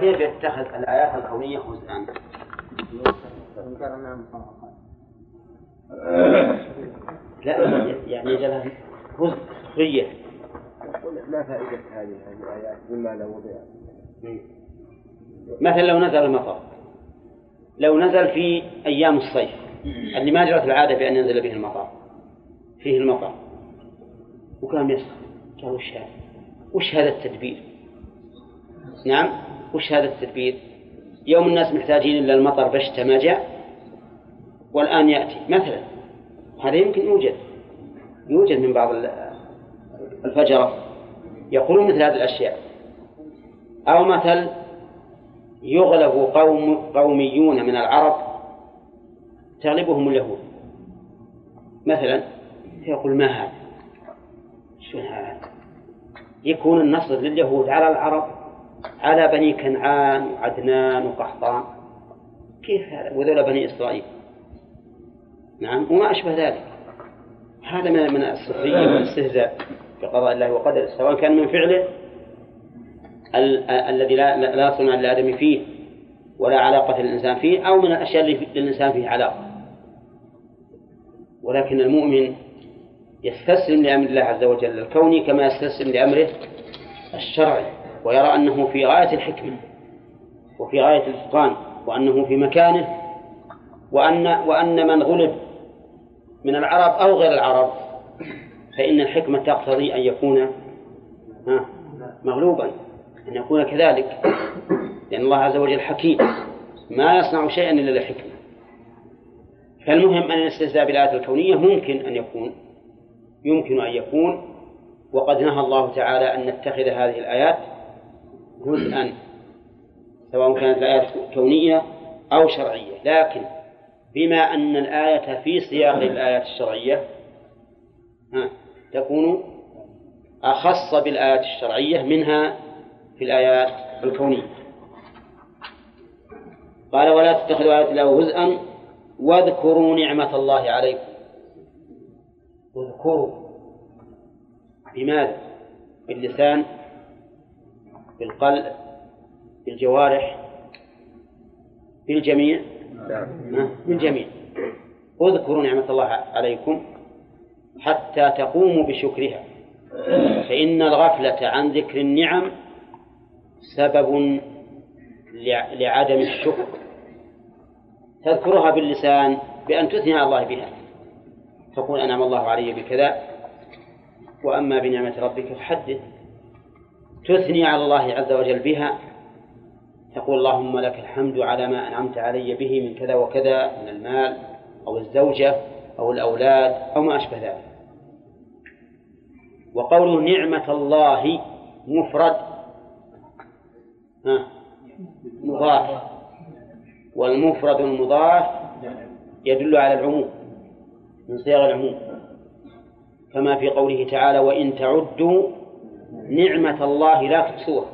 كيف يتخذ الآيات الكونية جزءا؟ لا يعني يجعلها جزء سخرية ما فائدة هذه الآيات مما لو وضع؟ مثلا لو نزل المطر. لو نزل في أيام الصيف. اللي ما جرت العادة بأن ينزل به المطر. فيه المطر. وكان يسخن قال وش هذا؟ وش هذا التدبير؟ نعم. وش هذا التدبير؟ يوم الناس محتاجين إلا المطر بشتى ما جاء والآن يأتي. مثلا هذا يمكن يوجد. يوجد من بعض الفجرة. يقولون مثل هذه الأشياء. أو مثل يغلب قوم قوميون من العرب تغلبهم اليهود. مثلا فيقول ما هذا؟ شو هذا؟ يكون النصر لليهود على العرب. على بني كنعان وعدنان وقحطان. كيف هذا؟ وذول بني إسرائيل. نعم وما أشبه ذلك. هذا من من السخرية والاستهزاء بقضاء الله وقدره سواء كان من فعله الذي لا لا صنع للآدم فيه ولا علاقة للإنسان فيه أو من الأشياء اللي للإنسان فيه علاقة. ولكن المؤمن يستسلم لأمر الله عز وجل الكوني كما يستسلم لأمره الشرعي. ويرى أنه في غاية الحكمة وفي غاية الإتقان وأنه في مكانه وأن وأن من غلب من العرب أو غير العرب فإن الحكمة تقتضي أن يكون مغلوبا أن يكون كذلك لأن الله عز وجل حكيم ما يصنع شيئا إلا لحكمة فالمهم أن الاستهزاء بالآيات الكونية ممكن أن يكون يمكن أن يكون وقد نهى الله تعالى أن نتخذ هذه الآيات جزءا سواء كانت الآيات كونية أو شرعية. لكن بما أن الآية في سياق الآيات الشرعية تكون أخص بالآيات الشرعية منها في الآيات الكونية. قال ولا تتخذوا آيات الله هزءا واذكروا نعمة الله عليكم. اذكروا. بماذا؟ باللسان بالقلب بالجوارح بالجميع. بالجميع. اذكروا نعمة الله عليكم حتى تقوموا بشكرها فإن الغفلة عن ذكر النعم سبب لعدم الشكر. تذكرها باللسان بأن تثني على الله بها. تقول أنعم الله علي بكذا وأما بنعمة ربك فحدث. تثني على الله عز وجل بها تقول اللهم لك الحمد على ما أنعمت علي به من كذا وكذا من المال أو الزوجة أو الأولاد أو ما أشبه ذلك. وقوله نعمة الله مفرد مضاف. والمفرد المضاف يدل على العموم من صيغ العموم. كما في قوله تعالى وإن تعدوا نعمة الله لا تحصوها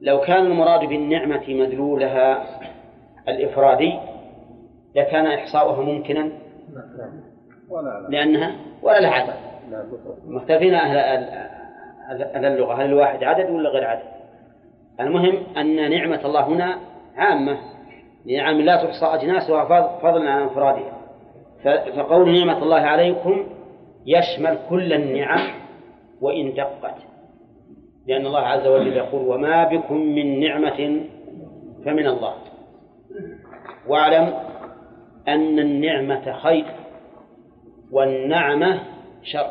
لو كان المراد بالنعمة مدلولها الإفرادي لكان إحصاؤها ممكنا؟ لأنها؟ ولا لها عدد. مختلفين أهل أهل اللغة هل الواحد عدد ولا غير عدد؟ المهم أن نعمة الله هنا عامة. نعم لا تحصى أجناسها فضلا عن انفرادها فقول نعمة الله عليكم يشمل كل النعم وإن دقت. لأن الله عز وجل يقول وما بكم من نعمة فمن الله. واعلم أن النعمة خير والنعمة شر.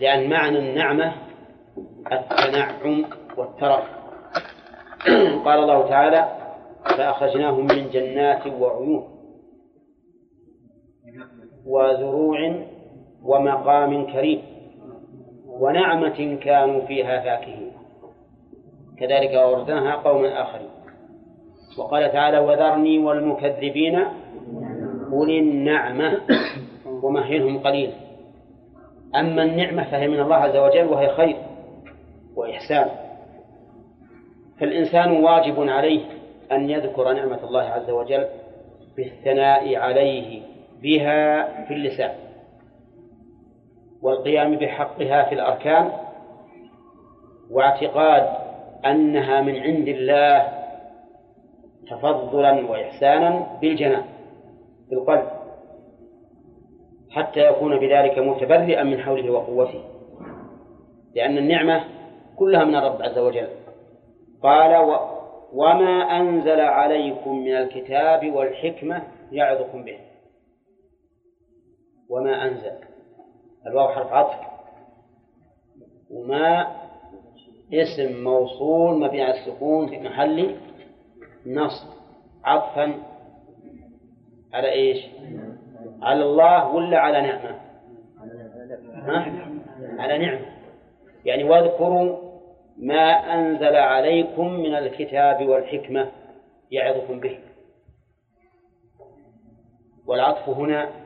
لأن معنى النعمة التنعم والترف. قال الله تعالى فأخرجناهم من جنات وعيون وزروع ومقام كريم. ونعمة كانوا فيها فاكهين. كذلك أورثناها قوما آخرين. وقال تعالى وذرني والمكذبين أولي النعمة. ومهلهم قليلا أما النعمة فهي من الله عز وجل وهي خير وإحسان. فالإنسان واجب عليه أن يذكر نعمة الله عز وجل بالثناء عليه بها في اللسان. والقيام بحقها في الأركان واعتقاد أنها من عند الله تفضلا وإحسانا بالجنان بالقلب حتى يكون بذلك متبرئا من حوله وقوته لأن النعمة كلها من الرب عز وجل. قال و وما أنزل عليكم من الكتاب والحكمة يعظكم به. وما أنزل. الواو حرف عطف وما اسم موصول مبني على السكون في محل نصب عطفا على إيش؟ على الله ولا على نعمة؟ ها؟ على نعمة يعني واذكروا ما أنزل عليكم من الكتاب والحكمة يعظكم به والعطف هنا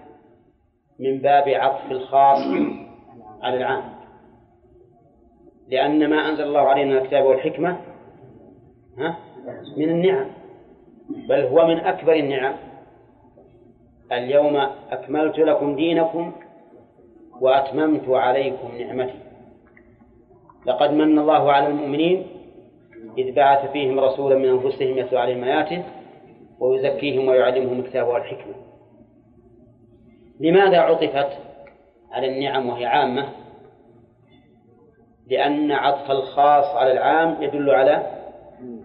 من باب عطف الخاص على العام. لأن ما أنزل الله علينا الكتاب والحكمة ها من النعم بل هو من أكبر النعم. اليوم أكملت لكم دينكم وأتممت عليكم نعمتي. لقد من الله على المؤمنين إذ بعث فيهم رسولا من أنفسهم يتلو عليهم آياته ويزكيهم ويعلمهم الكتاب والحكمة. لماذا عطفت؟ على النعم وهي عامة. لأن عطف الخاص على العام يدل على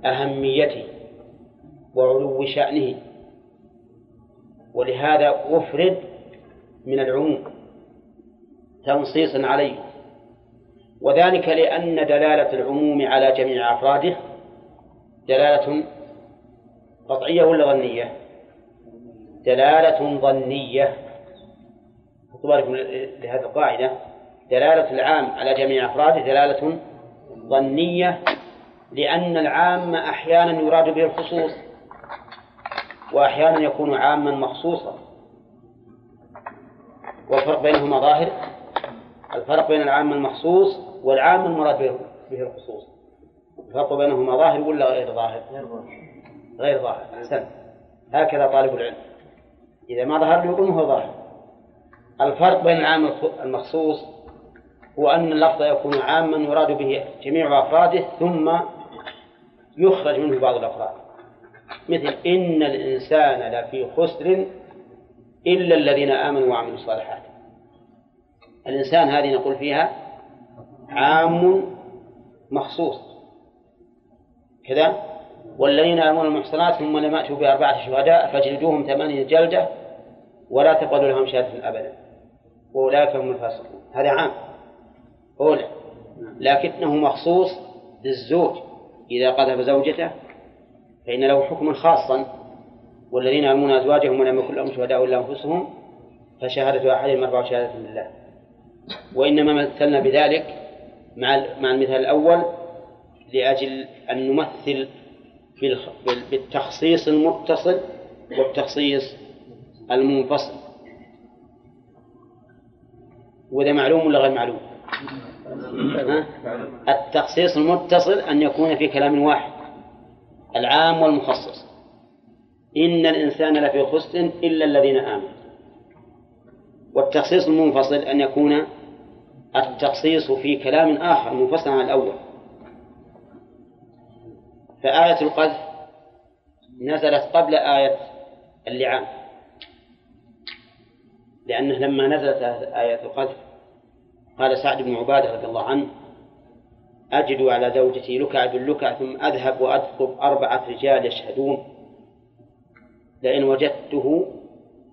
أهميته وعلو شأنه. ولهذا أفرد من العموم تنصيصا عليه. وذلك لأن دلالة العموم على جميع أفراده دلالة قطعية ولا ظنية؟ دلالة ظنية. بالكم لهذه القاعدة دلالة العام على جميع أفراده دلالة ظنية لأن العام أحيانا يراد به الخصوص وأحيانا يكون عاما مخصوصا. والفرق بينهما ظاهر. الفرق بين العام المخصوص والعام المراد به الخصوص. الفرق بينهما ظاهر ولا غير ظاهر؟ غير ظاهر. أحسن هكذا طالب العلم. إذا ما ظهر يقول هو ظاهر. الفرق بين العام المخصوص هو أن اللفظ يكون عاما يراد به جميع أفراده ثم يخرج منه بعض الأفراد. مثل إن الإنسان لفي خسر إلا الذين آمنوا وعملوا الصالحات. الإنسان هذه نقول فيها عام مخصوص. كذا؟ والذين آمنوا المحصنات ثم لم يأتوا بأربعة شهداء فاجلدوهم ثمانية جلدة ولا تقبلوا لهم شهادة أبدا. وأولئك هم الفاسقون. هذا عام. أولى. لكنه مخصوص بالزوج إذا قذف زوجته فإن له حكما خاصا والذين يرمون أزواجهم ولم يكن لهم شهداء إلا أنفسهم فشهادة أحدهم أربع شهادة لله. وإنما مثلنا بذلك مع مع المثال الأول لأجل أن نمثل بالتخصيص المتصل والتخصيص المنفصل. وإذا معلوم ولا غير معلوم؟ التخصيص المتصل أن يكون في كلام واحد العام والمخصص. إن الإنسان لفي خسر إلا الذين آمنوا. والتخصيص المنفصل أن يكون التخصيص في كلام آخر منفصل عن الأول. فآية القذف نزلت قبل آية اللعان. لأنه لما نزلت آية القذف قال سعد بن عبادة رضي الله عنه أجد على زوجتي لكع باللكع ثم أذهب وأدخل أربعة رجال يشهدون. لئن وجدته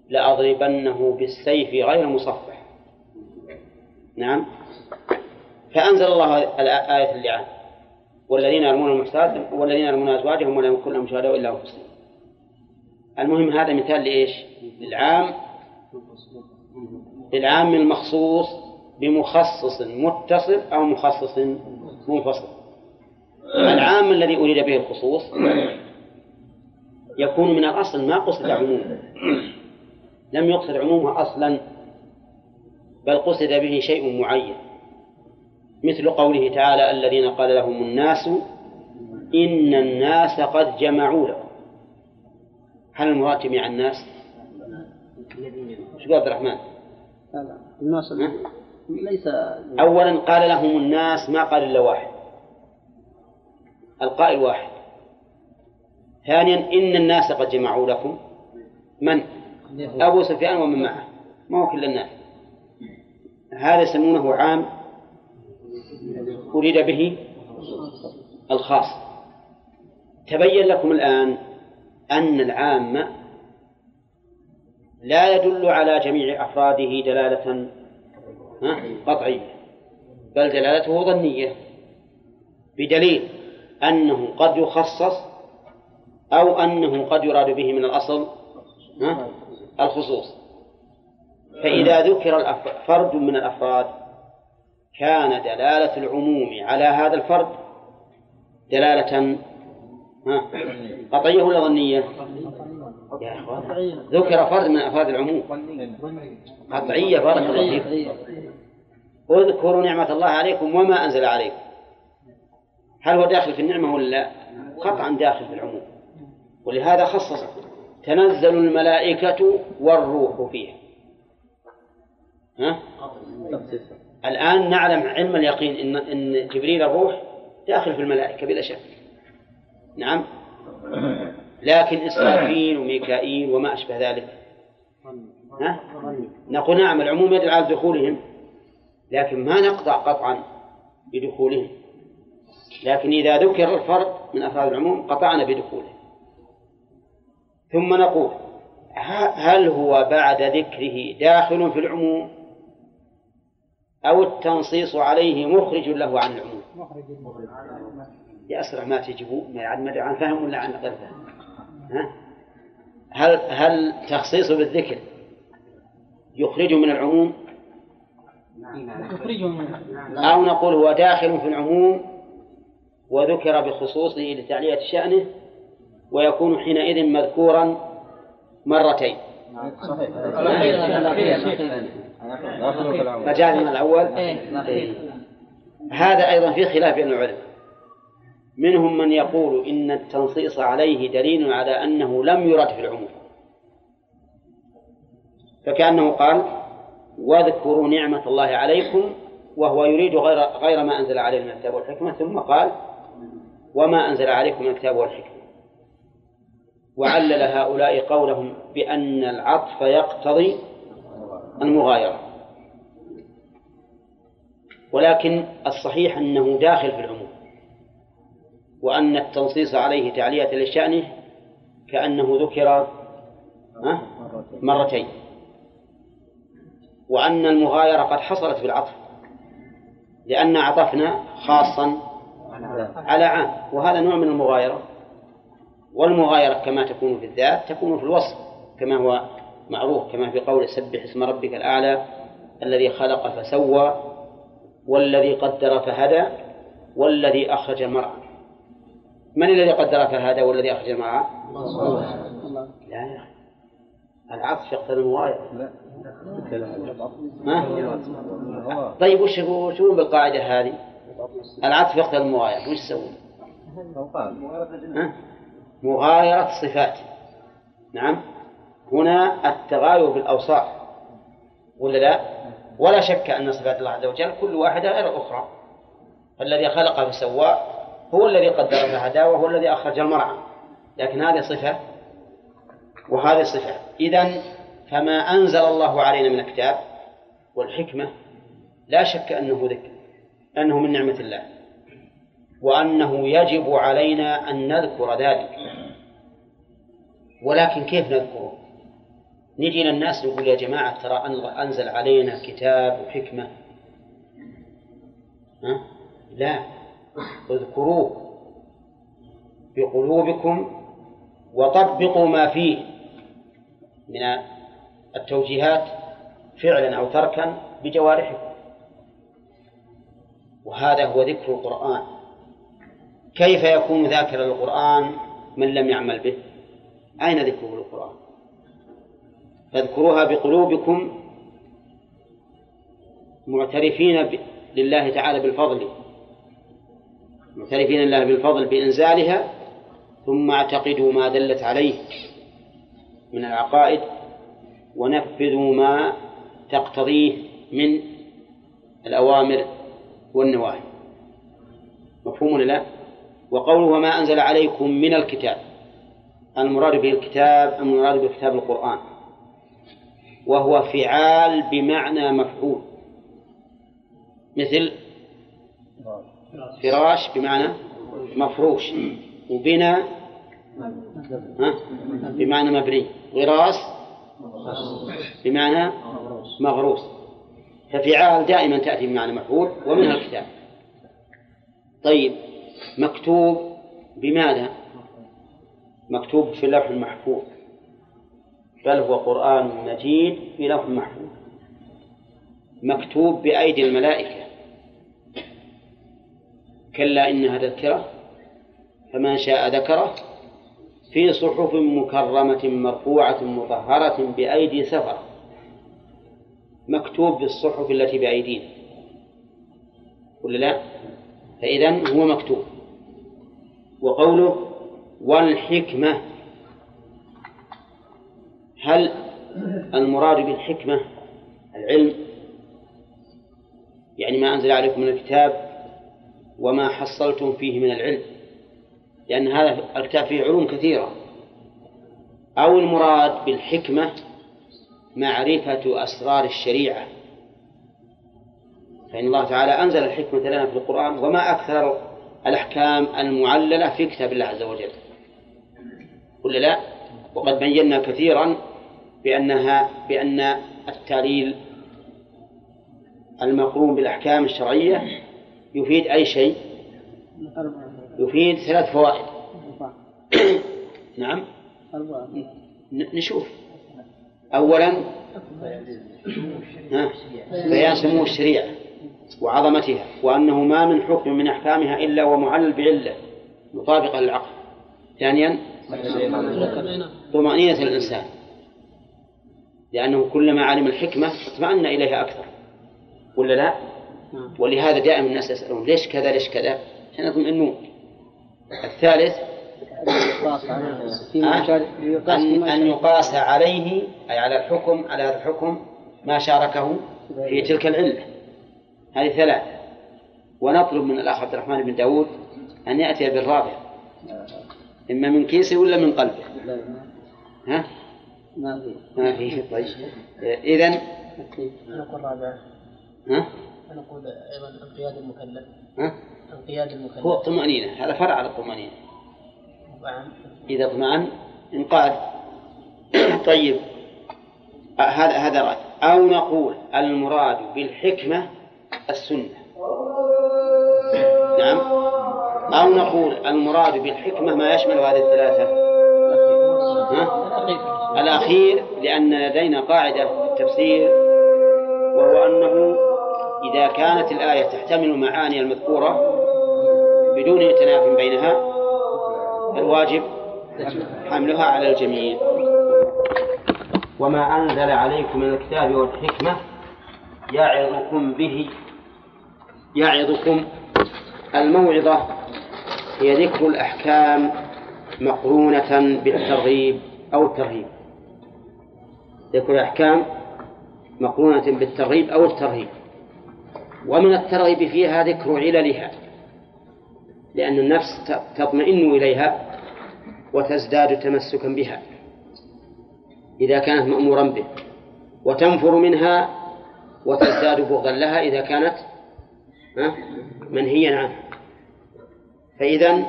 لأضربنه بالسيف غير مصفح. نعم. فأنزل الله آية اللعان والذين يرمون المحصنات والذين يرمون أزواجهم ولم يكن لهم شهداء إلا أنفسهم. المهم هذا مثال لإيش؟ للعام للعام المخصوص. بمخصص متصل أو مخصص منفصل. العام الذي أريد به الخصوص يكون من الأصل ما قصد عمومه. لم يقصد عمومه أصلا بل قصد به شيء معين. مثل قوله تعالى الذين قال لهم الناس إن الناس قد جمعوا لكم. هل المراد جميع الناس؟ شو عبد الرحمن؟ لا لا. الناس ليس أولا قال لهم الناس ما قال إلا واحد. القائل واحد. ثانيا إن الناس قد جمعوا لكم. من؟ أبو سفيان ومن معه. ما هو كل الناس. هذا يسمونه عام أريد به الخاص. تبين لكم الآن أن العام لا يدل على جميع أفراده دلالة قطعية بل دلالته ظنية بدليل أنه قد يخصص أو أنه قد يراد به من الأصل الخصوص. فإذا ذكر فرد من الأفراد كان دلالة العموم على هذا الفرد دلالة قطعية ولا ظنية؟ ذكر فرد من أفراد العموم. قطعية بارك الله فيكم اذكروا نعمة الله عليكم وما أنزل عليكم. هل هو داخل في النعمة ولا لا؟ قطعا داخل في العموم. ولهذا خصص تنزل الملائكة والروح فيها. ها؟ الآن نعلم علم اليقين إن إن جبريل الروح داخل في الملائكة بلا شك. نعم. لكن إسرافيل وميكائيل وما أشبه ذلك. ها؟ نقول نعم العموم يدل على دخولهم. لكن ما نقطع قطعا بدخولهم. لكن إذا ذكر الفرد من أفراد العموم قطعنا بدخوله ثم نقول هل هو بعد ذكره داخل في العموم؟ أو التنصيص عليه مخرج له عن العموم؟ يا أسرع ما تجيبوا ما عن عن فهم ولا عن غير فهم. ها؟ هل هل تخصيصه بالذكر يخرجه من العموم؟ أو نقول هو داخل في العموم وذكر بخصوصه لتعلية شأنه ويكون حينئذ مذكورا مرتين. مجاز من الأول. هذا أيضا في خلاف بين العلماء. منهم من يقول إن التنصيص عليه دليل على أنه لم يرد في العموم. فكأنه قال واذكروا نعمة الله عليكم وهو يريد غير غير ما أنزل عليه من الكتاب والحكمة ثم قال وما أنزل عليكم من الكتاب والحكمة. وعلل هؤلاء قولهم بأن العطف يقتضي المغايرة. ولكن الصحيح أنه داخل في العموم وأن التنصيص عليه تعلية لشأنه كأنه ذكر مرتين. وأن المغايرة قد حصلت في العطف لأن عطفنا خاصا على عام وهذا نوع من المغايرة. والمغايرة كما تكون في الذات تكون في الوصف كما هو معروف كما في قول سبح اسم ربك الأعلى الذي خلق فسوى والذي قدر فهدى والذي أخرج المرعى من الذي قدر فهدى والذي أخرج المرعى؟ لا يا أخي. العطف يقتضي المغايرة. ما؟ طيب وش شو بالقاعدة هذه؟ العطف يقتضي المغايرة وش يسوون؟ مغايرة صفات نعم هنا التغاير بالأوصاف ولا لا؟ ولا شك أن صفات الله عز وجل كل واحدة غير الأخرى الذي خلق فسوى هو الذي قدر فهدى وهو الذي أخرج المرعى لكن هذه صفة وهذه صفة إذا فما أنزل الله علينا من الكتاب والحكمة لا شك أنه ذكر أنه من نعمة الله وأنه يجب علينا أن نذكر ذلك. ولكن كيف نذكره؟ نجي للناس نقول يا جماعة ترى أنزل علينا كتاب وحكمة. ها؟ لا. اذكروه بقلوبكم وطبقوا ما فيه من التوجيهات فعلا أو تركا بجوارحكم وهذا هو ذكر القرآن. كيف يكون ذاكرا للقرآن من لم يعمل به؟ أين ذكره القرآن؟ فاذكروها بقلوبكم معترفين. لله تعالى بالفضل. معترفين لله بالفضل بإنزالها ثم اعتقدوا ما دلت عليه من العقائد ونفذوا ما تقتضيه من الأوامر والنواهي مفهوم ولا لا؟ وقوله وما أنزل عليكم من الكتاب المراد به الكتاب المراد بالكتاب القرآن وهو فعال بمعنى مفعول مثل فراش بمعنى مفروش وبنى ها؟ بمعنى مبني غراس بمعنى مغروس. ففعال دائما تأتي بمعنى مفعول ومنها الكتاب. طيب مكتوب بماذا؟ مكتوب في اللوح المحفوظ بل هو قرآن مجيد في لوح محفوظ. مكتوب بأيدي الملائكة. كلا إنها تذكرة فمن شاء ذكره في صحف مكرمة مرفوعة مطهرة بأيدي سفر. مكتوب بالصحف التي بأيدينا. ولا لا؟ فإذا هو مكتوب. وقوله والحكمة. هل المراد بالحكمة العلم؟ يعني ما أنزل عليكم من الكتاب وما حصلتم فيه من العلم. لأن هذا الكتاب فيه علوم كثيرة. أو المراد بالحكمة معرفة أسرار الشريعة. فإن الله تعالى أنزل الحكمة لنا في القرآن وما أكثر الأحكام المعللة في كتاب الله عز وجل. ولا لا؟ وقد بينا كثيرا بأنها بأن التعليل المقرون بالأحكام الشرعية يفيد أي شيء؟ يفيد ثلاث فوائد. نعم. نشوف. أولا بيان سمو الشريعة وعظمتها وأنه ما من حكم من أحكامها إلا ومعلل بعلة مطابقة للعقل. ثانيا طمأنينة الإنسان. لأنه كلما علم الحكمة اطمأن إليها أكثر. ولا لا؟ ولهذا دائما الناس يسألون ليش كذا ليش كذا؟ عشان يطمئنون. الثالث أن, أن يقاس عليه أي على الحكم على هذا الحكم ما شاركه في تلك العلة. هذه ثلاثة ونطلب من الأخ عبد الرحمن بن داود أن يأتي بالرابع. إما من كيسه ولا من قلبه ها؟ ما في. ما في. طيب. إذا نقول رابعا ها؟ نقول أيضا انقياد المكلف. ها؟ انقياد المكلف. هو الطمأنينة هذا فرع على الطمأنينة. إذا اطمأن انقاد طيب. آه، هذا هذا رأي. أو نقول المراد بالحكمة السنة. نعم. أو نقول المراد بالحكمة ما يشمل هذه الثلاثة. ها؟ الأخير لأن لدينا قاعدة في التفسير وهو أنه إذا كانت الآية تحتمل المعاني المذكورة بدون تناف بينها الواجب حملها على الجميع. وما أنزل عليكم من الكتاب والحكمة يعظكم به. يعظكم. الموعظة هي ذكر الأحكام مقرونة بالترغيب أو الترهيب. ذكر الأحكام مقرونة بالترغيب أو الترهيب. ومن الترغيب فيها ذكر عللها. لأن النفس تطمئن إليها وتزداد تمسكا بها إذا كانت مأمورا به وتنفر منها وتزداد بغضا لها إذا كانت منهيا عنها. فإذا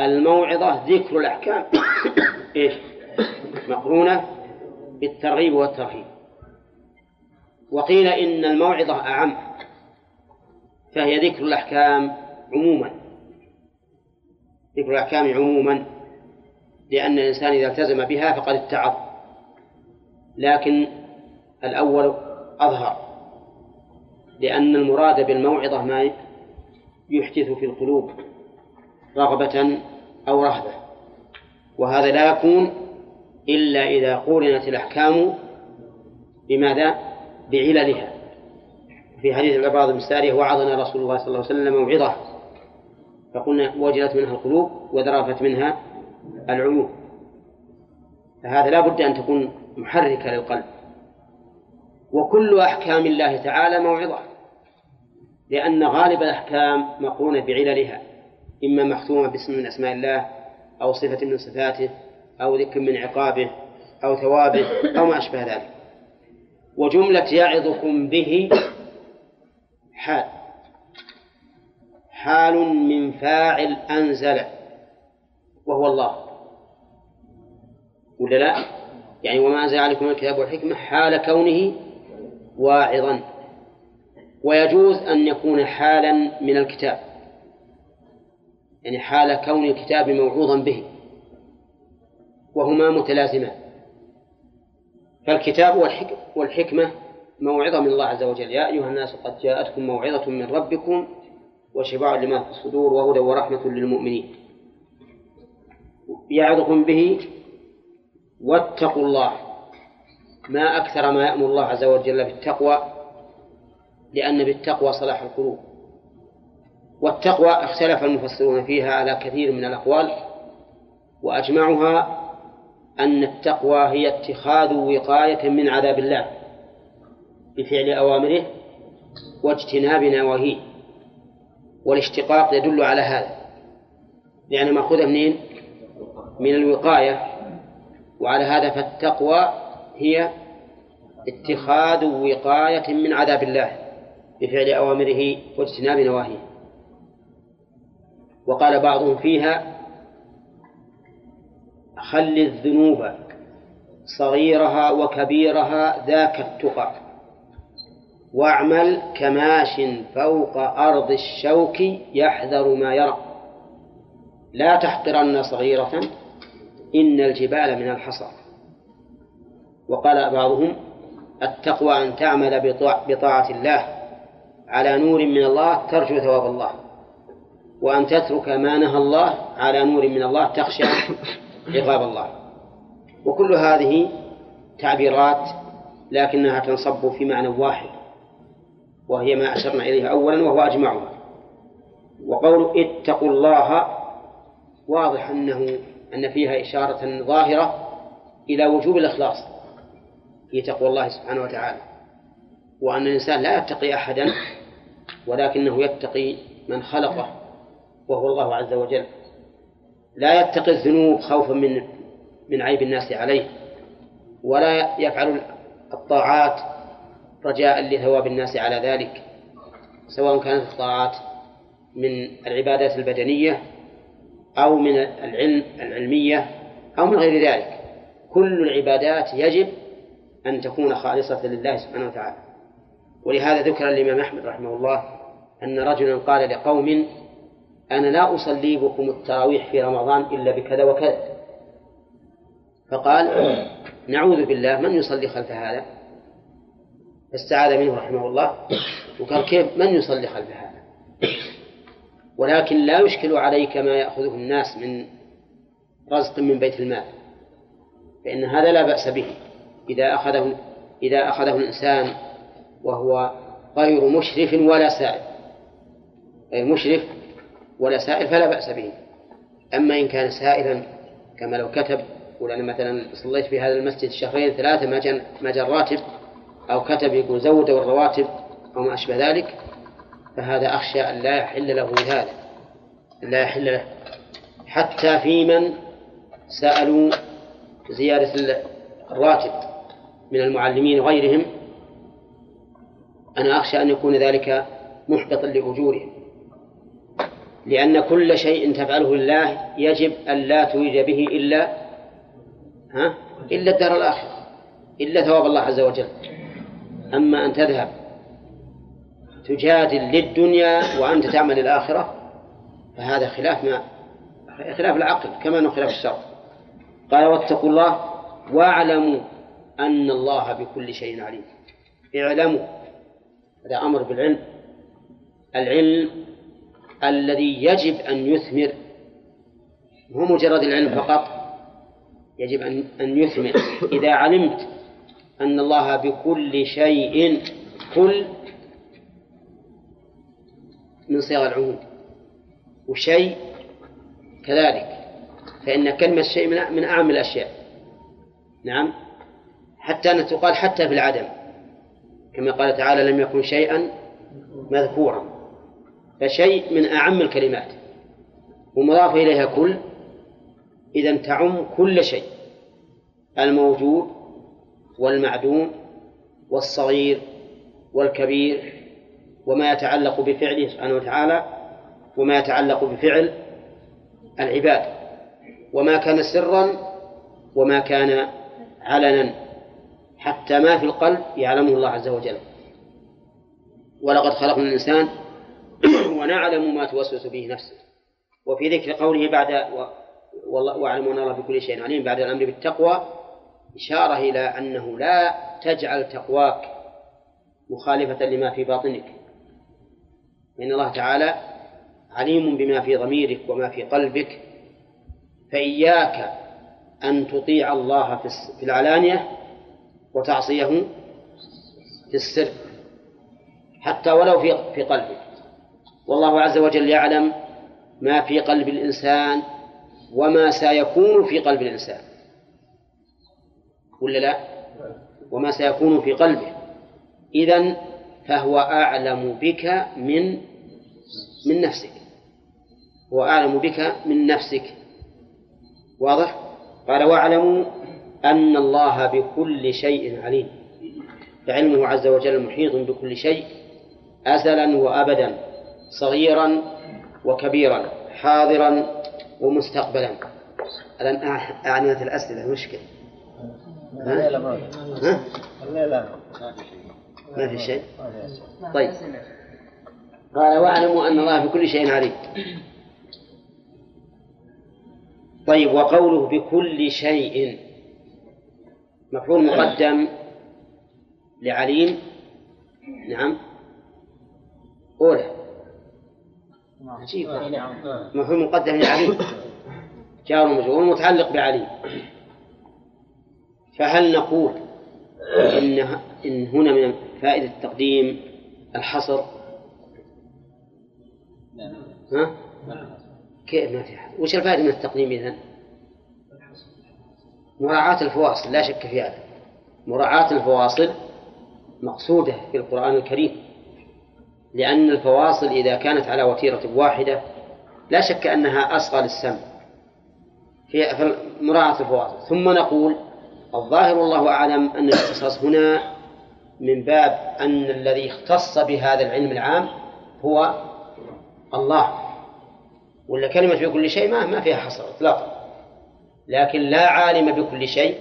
الموعظة ذكر الأحكام. إيش؟ مقرونة بالترغيب والترهيب. وقيل إن الموعظة أعم فهي ذكر الأحكام عموما. ذكر الأحكام عموما لأن الإنسان إذا التزم بها فقد اتعظ. لكن الأول أظهر لأن المراد بالموعظة ما يحدث في القلوب رغبة أو رهبة. وهذا لا يكون إلا إذا قورنت الأحكام بماذا؟ بعللها. في حديث العباد بن سارية وعظنا رسول الله صلى الله عليه وسلم موعظة فقلنا وجلت منها القلوب وذرفت منها العيوب. فهذا لا بد أن تكون محركة للقلب. وكل أحكام الله تعالى موعظة لأن غالب الأحكام مقرونة بعللها إما مختومة باسم من أسماء الله أو صفة من صفاته أو ذكر من عقابه أو ثوابه أو ما أشبه ذلك. وجملة يعظكم به حال. حال من فاعل أنزل. وهو الله. ولا لا؟ يعني وما أنزل عليكم الكتاب والحكمة حال كونه واعظا. ويجوز أن يكون حالا من الكتاب. يعني حال كون الكتاب موعوظا به. وهما متلازمان. فالكتاب والحكمة موعظة من الله عز وجل. يا أيها الناس قد جاءتكم موعظة من ربكم وشفاء لما في الصدور وهدى ورحمة للمؤمنين. يعظكم به واتقوا الله. ما أكثر ما يأمر الله عز وجل بالتقوى لأن بالتقوى صلاح القلوب. والتقوى اختلف المفسرون فيها على كثير من الأقوال وأجمعها أن التقوى هي اتخاذ وقاية من عذاب الله بفعل أوامره واجتناب نواهيه والاشتقاق يدل على هذا. لأن مأخوذة منين؟ من الوقاية. وعلى هذا فالتقوى هي اتخاذ وقاية من عذاب الله بفعل أوامره واجتناب نواهيه. وقال بعضهم فيها خل الذنوب صغيرها وكبيرها ذاك التقى. واعمل كماش فوق أرض الشوك يحذر ما يرى. لا تحقرن صغيرة إن الجبال من الحصى. وقال بعضهم التقوى أن تعمل بطاعة الله على نور من الله ترجو ثواب الله. وأن تترك ما نهى الله على نور من الله تخشى عقاب الله. وكل هذه تعبيرات لكنها تنصب في معنى واحد. وهي ما أشرنا إليه أولا وهو أجمعها. وقول اتقوا الله واضح أنه أن فيها إشارة ظاهرة إلى وجوب الإخلاص في تقوى الله سبحانه وتعالى. وأن الإنسان لا يتقي أحدا ولكنه يتقي من خلقه وهو الله عز وجل. لا يتقي الذنوب خوفا من من عيب الناس عليه ولا يفعل الطاعات رجاء لثواب الناس على ذلك سواء كانت الطاعات من العبادات البدنية أو من العلم العلمية أو من غير ذلك. كل العبادات يجب أن تكون خالصة لله سبحانه وتعالى. ولهذا ذكر الإمام أحمد رحمه الله أن رجلا قال لقوم أنا لا أصلي بكم التراويح في رمضان إلا بكذا وكذا. فقال نعوذ بالله من يصلي خلف هذا. فاستعاذ منه رحمه الله وقال كيف من يصلي خلف هذا؟ ولكن لا يشكل عليك ما يأخذه الناس من رزق من بيت المال فإن هذا لا بأس به. إذا أخذه إذا أخذه الإنسان وهو غير مشرف ولا سائل غير مشرف ولا سائل فلا بأس به. أما إن كان سائلا كما لو كتب أنا مثلا صليت في هذا المسجد شهرين ثلاثة ما ما جن راتب أو كتب يقول زودوا الرواتب أو ما أشبه ذلك فهذا أخشى أن لا يحل له هذا لا يحل له. حتى في من سألوا زيادة الراتب من المعلمين وغيرهم أنا أخشى أن يكون ذلك محبطا لأجورهم. لأن كل شيء تفعله لله يجب أن لا تريد به إلا ها؟ إلا الدار الآخرة إلا ثواب الله عز وجل. أما أن تذهب تجادل للدنيا وأنت تعمل الآخرة فهذا خلاف ما خلاف العقل كما أنه خلاف الشرع. قال واتقوا الله واعلموا أن الله بكل شيء عليم. اعلموا هذا أمر بالعلم. العلم الذي يجب أن يثمر مو مجرد العلم فقط يجب أن أن يثمر. إذا علمت أن الله بكل شيء كل من صيغ العموم. وشيء كذلك. فإن كلمة شيء من أعم الأشياء. نعم. حتى أن تقال حتى في العدم. كما قال تعالى لم يكن شيئا مذكورا. فشيء من أعم الكلمات. ومضاف إليها كل. إذا تعم كل شيء. الموجود والمعدوم والصغير والكبير وما يتعلق بفعله سبحانه وتعالى وما يتعلق بفعل العباد. وما كان سرا وما كان علنا. حتى ما في القلب يعلمه الله عز وجل. ولقد خلقنا الإنسان ونعلم ما توسوس به نفسه. وفي ذكر قوله بعد و... والله واعلم أن الله بكل شيء عليم بعد الأمر بالتقوى إشارة إلى أنه لا تجعل تقواك مخالفة لما في باطنك. فان الله تعالى عليم بما في ضميرك وما في قلبك فإياك أن تطيع الله في العلانية وتعصيه في السر حتى ولو في في قلبك. والله عز وجل يعلم ما في قلب الإنسان وما سيكون في قلب الإنسان. ولا لا؟ وما سيكون في قلبه. إذا فهو أعلم بك من من نفسك. هو أعلم بك من نفسك. واضح؟ قال واعلموا أن الله بكل شيء عليم. فعلمه عز وجل محيط بكل شيء أزلا وأبدا صغيرا وكبيرا حاضرا ومستقبلا. الآن أعنيت الأسئلة مشكلة. ها؟ ها؟ ما في شيء؟ طيب. قال واعلموا أن الله بكل شيء عليم. طيب وقوله بكل شيء. مفعول مقدم لعليم. نعم. أولى. عجيب. مفهوم مقدم لعليم. جار ومجرور متعلق بعليم. فهل نقول إن إن هنا من فائدة التقديم الحصر؟ ها؟ كيف ما في وش الفائدة من التقديم إذن؟ مراعاة الفواصل لا شك في هذا. مراعاة الفواصل مقصودة في القرآن الكريم. لأن الفواصل إذا كانت على وتيرة واحدة لا شك أنها أصغى للسمع. في مراعاة الفواصل. ثم نقول الظاهر والله أعلم أن الاختصاص هنا من باب أن الذي اختص بهذا العلم العام هو الله. ولا كلمة في كل شيء ما ما فيها حصر إطلاقا لكن لا عالم بكل شيء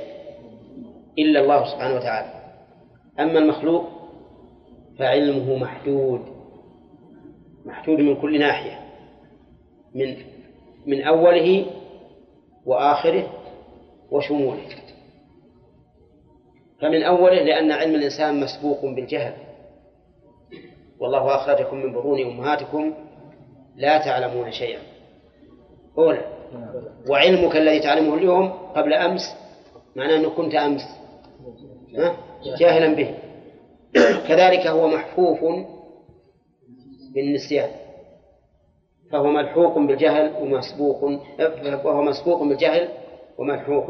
إلا الله سبحانه وتعالى. أما المخلوق فعلمه محدود. محدود من كل ناحية. من من أوله وآخره وشموله. فمن أوله لأن علم الإنسان مسبوق بالجهل. والله أخرجكم من بطون أمهاتكم لا تعلمون شيئا. أولى وعلمك الذي تعلمه اليوم قبل أمس معناه أنك كنت أمس. جاهلا به. كذلك هو محفوف بالنسيان. فهو ملحوق بالجهل ومسبوق وهو مسبوق بالجهل وملحوق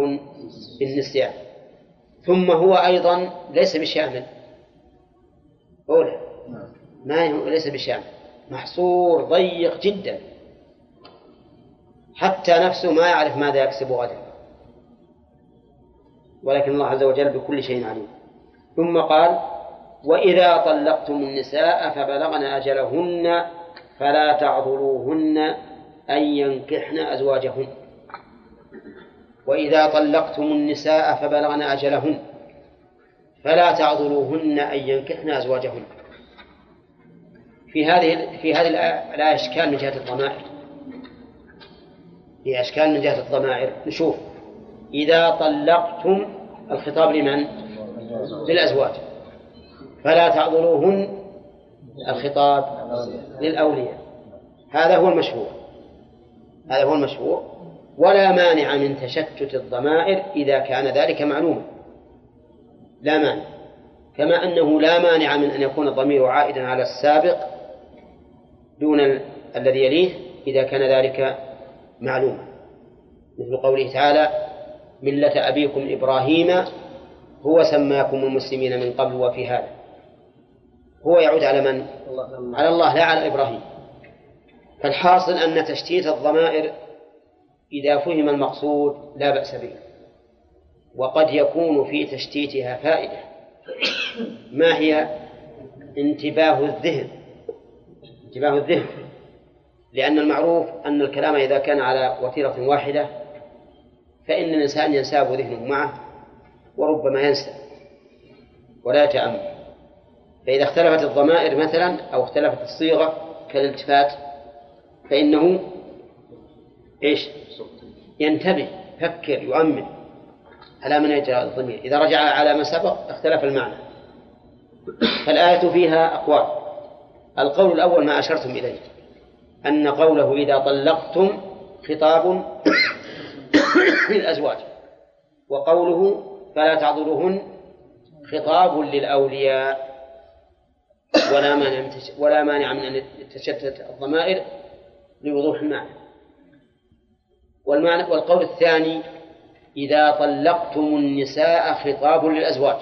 بالنسيان. ثم هو أيضا ليس بشامل. أولى ما ليس بشامل. محصور ضيق جدا. حتى نفسه ما يعرف ماذا يكسب غدا. ولكن الله عز وجل بكل شيء عليم. ثم قال وإذا طلقتم النساء فبلغن أجلهن فلا تعضلوهن أن ينكحن أزواجهن. وإذا طلقتم النساء فبلغن أجلهن فلا تعضلوهن أن ينكحن أزواجهن. في هذه في هذه الآية أشكال من جهة الضمائر. في أشكال من جهة الضمائر. نشوف. إذا طلقتم الخطاب لمن؟ للأزواج. فلا تعذروهن الخطاب للأولياء. هذا هو المشهور هذا هو المشهور ولا مانع من تشتت الضمائر إذا كان ذلك معلوما. لا مانع. كما أنه لا مانع من أن يكون الضمير عائدا على السابق دون الذي يليه إذا كان ذلك معلوما. مثل قوله تعالى ملة أبيكم إبراهيم هو سماكم المسلمين من قبل وفي هذا. هو يعود على من؟ على الله لا على إبراهيم. فالحاصل أن تشتيت الضمائر إذا فهم المقصود لا بأس به. وقد يكون في تشتيتها فائدة. ما هي انتباه الذهن؟ انتباه الذهن. لأن المعروف أن الكلام إذا كان على وتيرة واحدة فإن الإنسان ينساب ذهنه معه وربما ينسى ولا يتأمل. فإذا اختلفت الضمائر مثلا أو اختلفت الصيغة كالالتفات فإنه إيش؟ ينتبه يفكر يؤمن. على من يجرى الضمير. إذا رجع على ما سبق اختلف المعنى. فالآية فيها أقوال. القول الأول ما أشرتم إليه. أن قوله إذا طلقتم خطاب للأزواج. وقوله فلا تعضلوهن خطاب للأولياء. ولا مانع ولا مانع من أن تشتت الضمائر لوضوح المعنى. والمعنى والقول الثاني إذا طلقتم النساء خطاب للأزواج.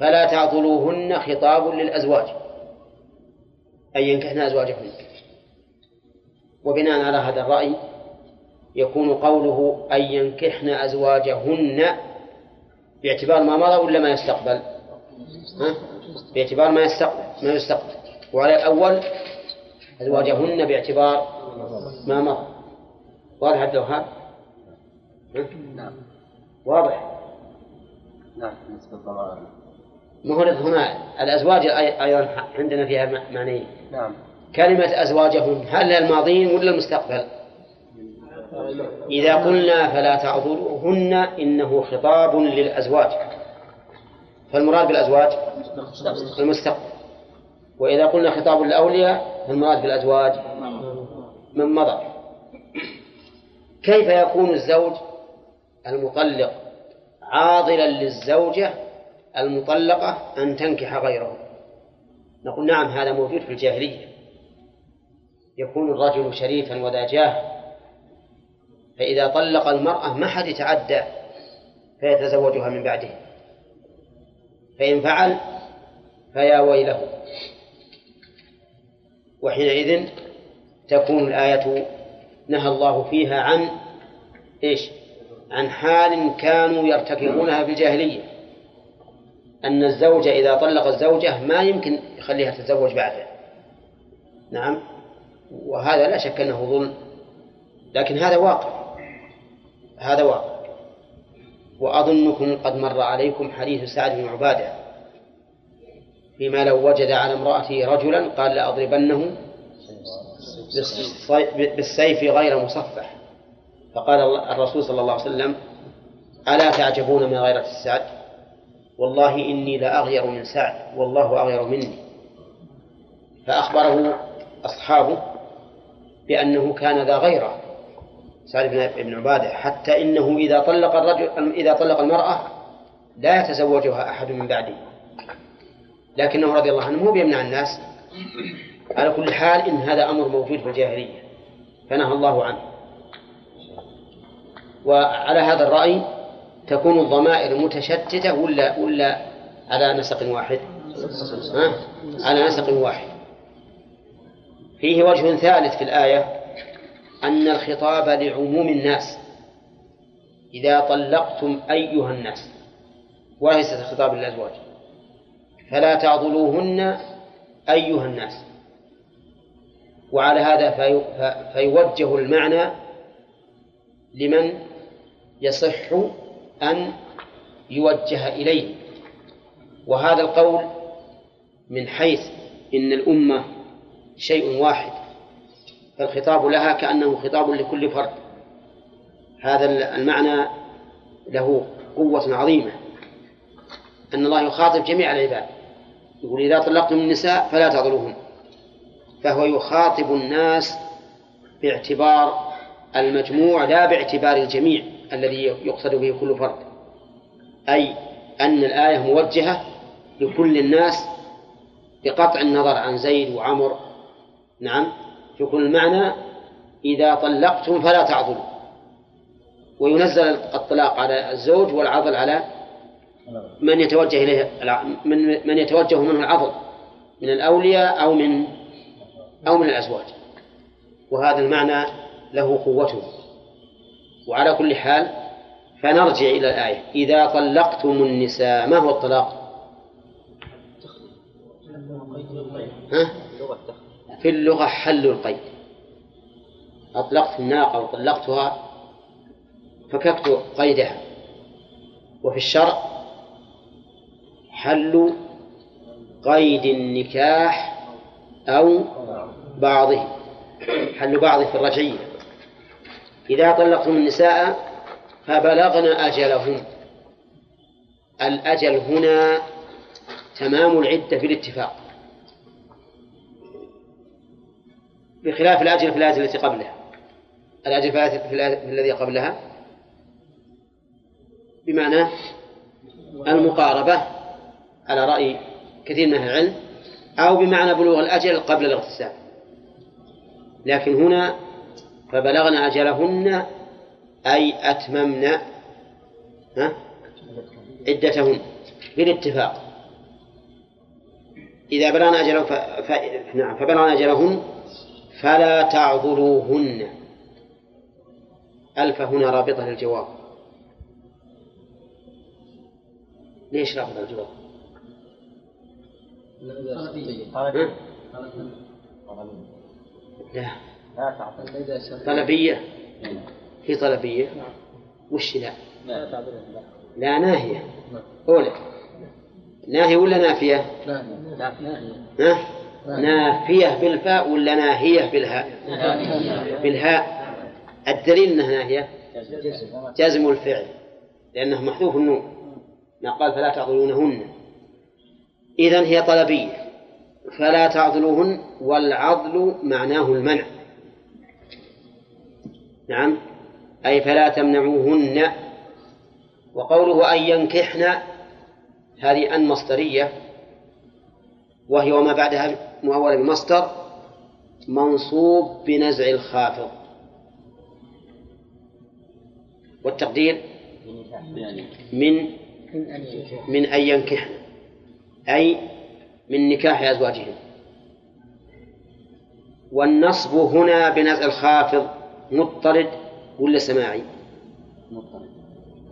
فلا تعضلوهن خطاب للأزواج. أي ينكحن أزواجهن وبناء على هذا الرأي يكون قوله أن ينكحن أزواجهن باعتبار ما مضى ولا ما يستقبل؟ ها؟ باعتبار ما يستقبل ما يستقبل. وعلى الأول أزواجهن باعتبار ما مضى. واضح عبد الوهاب؟ نعم. واضح. نعم بالنسبة للضمائر. ما هو هنا الأزواج أيضا عندنا فيها معنيين نعم. كلمة أزواجهن هل الماضين ولا المستقبل؟ إذا قلنا فلا تعذروهن إنه خطاب للأزواج. فالمراد بالأزواج؟ المستقبل. وإذا قلنا خطاب للأولياء فالمراد بالأزواج من مضى. كيف يكون الزوج المطلق عاضلا للزوجة المطلقة أن تنكح غيره؟ نقول نعم هذا موجود في الجاهلية. يكون الرجل شريفا وذا جاه فإذا طلق المرأة ما حد يتعدى فيتزوجها من بعده. فإن فعل فيا ويله. وحينئذ تكون الآية نهى الله فيها عن إيش؟ عن حال كانوا يرتكبونها في الجاهلية. أن الزوج إذا طلق الزوجة ما يمكن يخليها تتزوج بعده. نعم. وهذا لا شك أنه ظلم. لكن هذا واقع. هذا واقع. وأظنكم قد مر عليكم حديث سعد بن عبادة. فيما لو وجد على امرأته رجلا قال لأضربنه بالسيف غير مصفح. فقال الرسول صلى الله عليه وسلم ألا تعجبون من غيرة السعد؟ والله إني لأغير من سعد والله أغير مني. فأخبره أصحابه بأنه كان ذا غيرة. سعد بن عبادة حتى إنه إذا طلق الرجل إذا طلق المرأة لا يتزوجها أحد من بعده. لكنه رضي الله عنه مو بيمنع الناس. على كل حال إن هذا أمر موجود في الجاهلية. فنهى الله عنه. وعلى هذا الرأي تكون الضمائر متشتتة ولا ولا على نسق واحد؟ ها؟ على نسق واحد. فيه وجه ثالث في الآية أن الخطاب لعموم الناس. إذا طلقتم أيها الناس وليس الخطاب للأزواج فلا تعضلوهن أيها الناس. وعلى هذا في فيوجه المعنى لمن يصح أن يوجه إليه. وهذا القول من حيث إن الأمة شيء واحد فالخطاب لها كأنه خطاب لكل فرد. هذا المعنى له قوة عظيمة. أن الله يخاطب جميع العباد. يقول إذا طلقتم النساء فلا تضروهن فهو يخاطب الناس باعتبار المجموع لا باعتبار الجميع الذي يقصد به كل فرد. أي أن الآية موجهة لكل الناس بقطع النظر عن زيد وعمر. نعم. يكون المعنى إذا طلقتم فلا تعضلوا. وينزل الطلاق على الزوج والعضل على من يتوجه إليه من من يتوجه منه العضل من الأولياء أو من أو من الأزواج. وهذا المعنى له قوته. وعلى كل حال فنرجع إلى الآية. إذا طلقتم النساء ما هو الطلاق؟ ها؟ في اللغة حل القيد. أطلقت الناقة وطلقتها فككت قيدها. وفي الشرع حل قيد النكاح أو بعضه. حل بعضه في الرجعية. إذا طلقتم النساء فبلغن أجلهن. الأجل هنا تمام العدة بالاتفاق بخلاف الأجل في الآية التي قبلها. الأجل في الآية الذي قبلها. بمعنى المقاربة. على رأي كثير من أهل العلم أو بمعنى بلوغ الأجل قبل الاغتسال. لكن هنا فبلغن أجلهن أي أتممن ها؟ عدتهن بالاتفاق. إذا بلغن أجلهن ف... ف... نعم فبلغن أجلهن فلا تعضلوهن ألف هنا رابطة للجواب. ليش رابطة الجواب؟ ها؟ لا. طلبية هي طلبية. وش لا؟ لا ناهية. أولى ناهية ولا نافية؟ ها؟ نافية بالفاء ولا ناهية بالهاء؟ بالهاء. الدليل أنها ناهية؟ جازم الفعل. لأنه محذوف النون. قال فلا تعضلونهن إذن هي طلبية. فلا تعضلوهن والعضل معناه المنع. نعم. أي فلا تمنعوهن. وقوله أن ينكحن هذه أن مصدرية. وهي وما بعدها مؤولة بمصدر منصوب بنزع الخافض. والتقدير؟ من من أن ينكحن. أي من نكاح أزواجهن. والنصب هنا بنزع الخافض مضطرد ولا سماعي؟ مضطرد.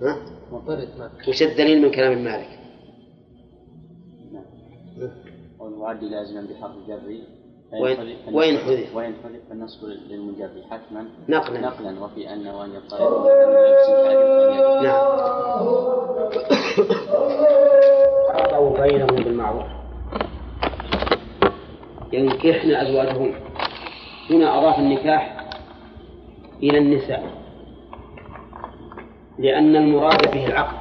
ها؟ مضطرد وش الدليل من كلام مالك؟ والمعد لازما بحرف الجر وين وين حذف؟ وين حذف؟ فالنصب للمجر حتما. نقلا. نقلا. وفي أن وأن يضطرد نعم. بينهم بالمعروف. ينكحن أزواجهن هنا أضاف النكاح إلى النساء. لأن المراد به العقد.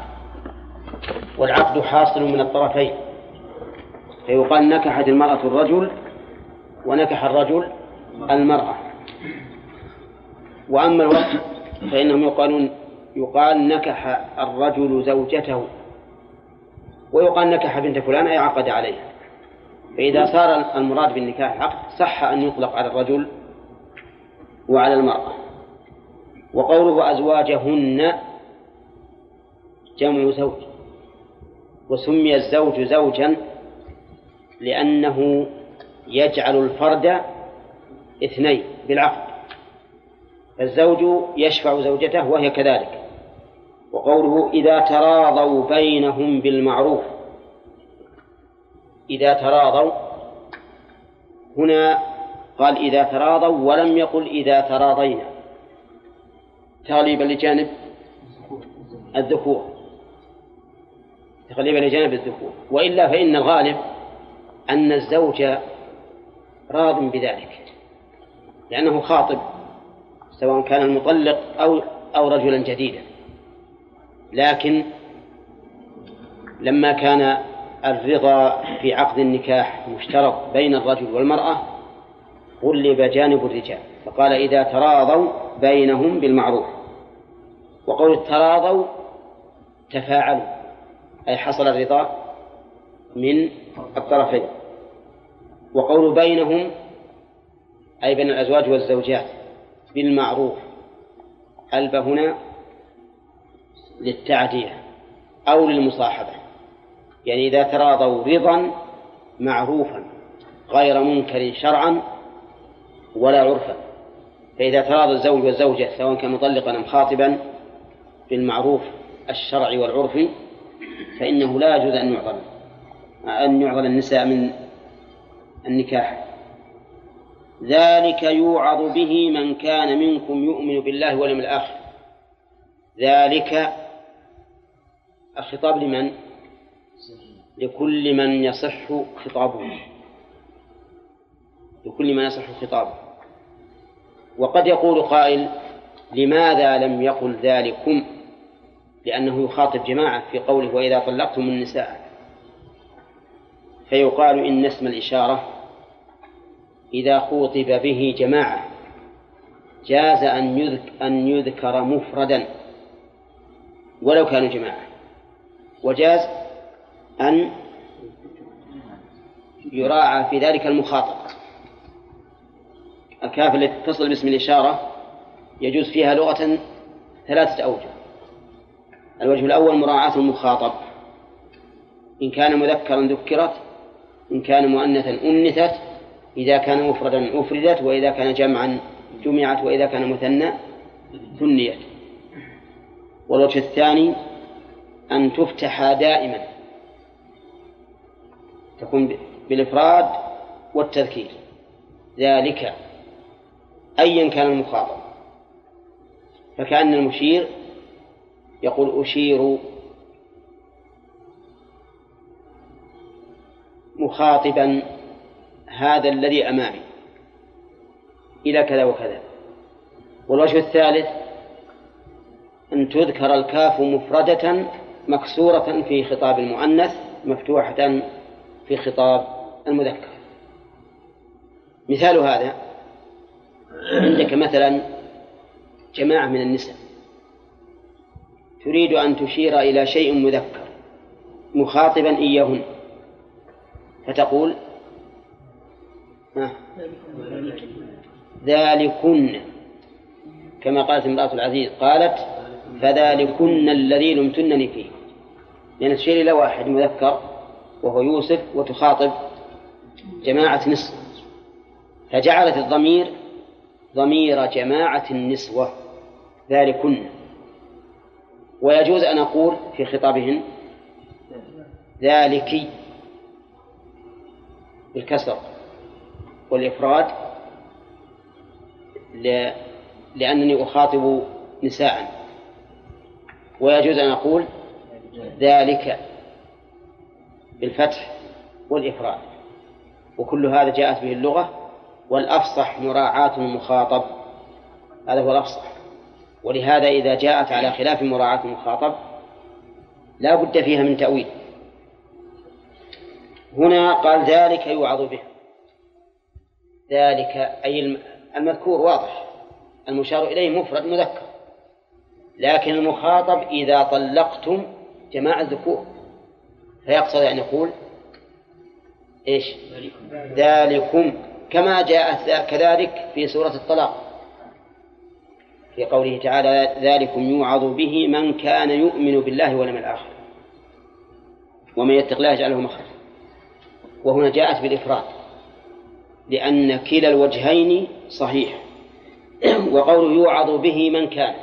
والعقد حاصل من الطرفين. فيقال نكحت المرأة الرجل ونكح الرجل المرأة. وأما الوقت فإنهم يقالون يقال نكح الرجل زوجته ويقال نكح بنت فلان أي عقد عليها. فإذا صار المراد بالنكاح عقد صح أن يطلق على الرجل وعلى المرأة. وقوله أزواجهن جمع زوج. وسمي الزوج زوجا لأنه يجعل الفرد اثنين بالعقد. الزوج يشفع زوجته وهي كذلك. وقوله إذا تراضوا بينهم بالمعروف. إذا تراضوا. هنا قال إذا تراضوا ولم يقل إذا تراضينا. تغليبا لجانب الذكور. تغليبا لجانب الذكور. وإلا فإن الغالب أن الزوج راض بذلك. لأنه خاطب سواء كان المطلق أو أو رجلا جديدا. لكن لما كان الرضا في عقد النكاح مشترط بين الرجل والمرأة غلب جانب الرجال فقال إذا تراضوا بينهم بالمعروف. وقول التراضوا تفاعلوا أي حصل الرضا من الطرفين. وقول بينهم أي بين الأزواج والزوجات بالمعروف. ألب هنا للتعدية أو للمصاحبة. يعني إذا تراضوا رضا معروفا غير منكر شرعا ولا عرفا. فإذا تراضى الزوج والزوجة سواء كان مطلقا أم خاطبا بالمعروف الشرعي والعرفي فإنه لا يجوز أن يعضل أن يعضل النساء من النكاح. ذلك يوعظ به من كان منكم يؤمن بالله واليوم الآخر. ذلك الخطاب لمن؟ لكل من يصح خطابه. لكل من يصح خطابه. وقد يقول قائل لماذا لم يقل ذلكم؟ لأنه يخاطب جماعة في قوله وإذا طلقتم النساء. فيقال إن اسم الإشارة إذا خوطب به جماعة جاز أن يذكر, أن يذكر مفردا ولو كانوا جماعة. وجاز أن يراعى في ذلك المخاطب. الكاف التي تتصل باسم الإشارة يجوز فيها لغة ثلاثة أوجه. الوجه الأول مراعاة المخاطب. إن كان مذكرا ذكرت إن كان مؤنثا أنثت إذا كان مفردا أفردت وإذا كان جمعا جمعت وإذا كان مثنى ثنيت. والوجه الثاني أن تفتح دائما. تكون بالإفراد والتذكير. ذلك أيا كان المخاطب. فكأن المشير يقول أشير مخاطبا هذا الذي أمامي. إلى كذا وكذا. والوجه الثالث أن تذكر الكاف مفردة مكسورة في خطاب المؤنث مفتوحة في خطاب المذكر. مثال هذا عندك مثلا جماعة من النساء تريد أن تشير إلى شيء مذكر مخاطبا إياهن فتقول ذلكن. كما قالت امرأة العزيز قالت فذلكن الذي لمتنني فيه لأن تشير إلى واحد مذكر وهو يوسف وتخاطب جماعة نسوة. فجعلت الضمير ضمير جماعة النسوة. ذلكن. ويجوز أن أقول في خطابهن ذلك بالكسر والإفراد لأنني أخاطب نساء. ويجوز أن أقول ذلك بالفتح والإفراد. وكل هذا جاءت به اللغة والأفصح مراعاة المخاطب. هذا هو الأفصح. ولهذا إذا جاءت على خلاف مراعاة المخاطب لا بد فيها من تأويل. هنا قال ذلك يوعظ به. ذلك أي المذكور واضح. المشار إليه مفرد مذكر. لكن المخاطب إذا طلقتم جماعة الذكور. فيقصد أن يقول إيش؟ ذلكم. كما جاءت كذلك في سورة الطلاق. في قوله تعالى ذلكم يوعظ به من كان يؤمن بالله واليوم الآخر. ومن يتق الله يجعله مخرجا. وهنا جاءت بالإفراد. لأن كلا الوجهين صحيح وقوله يوعظ به من كان.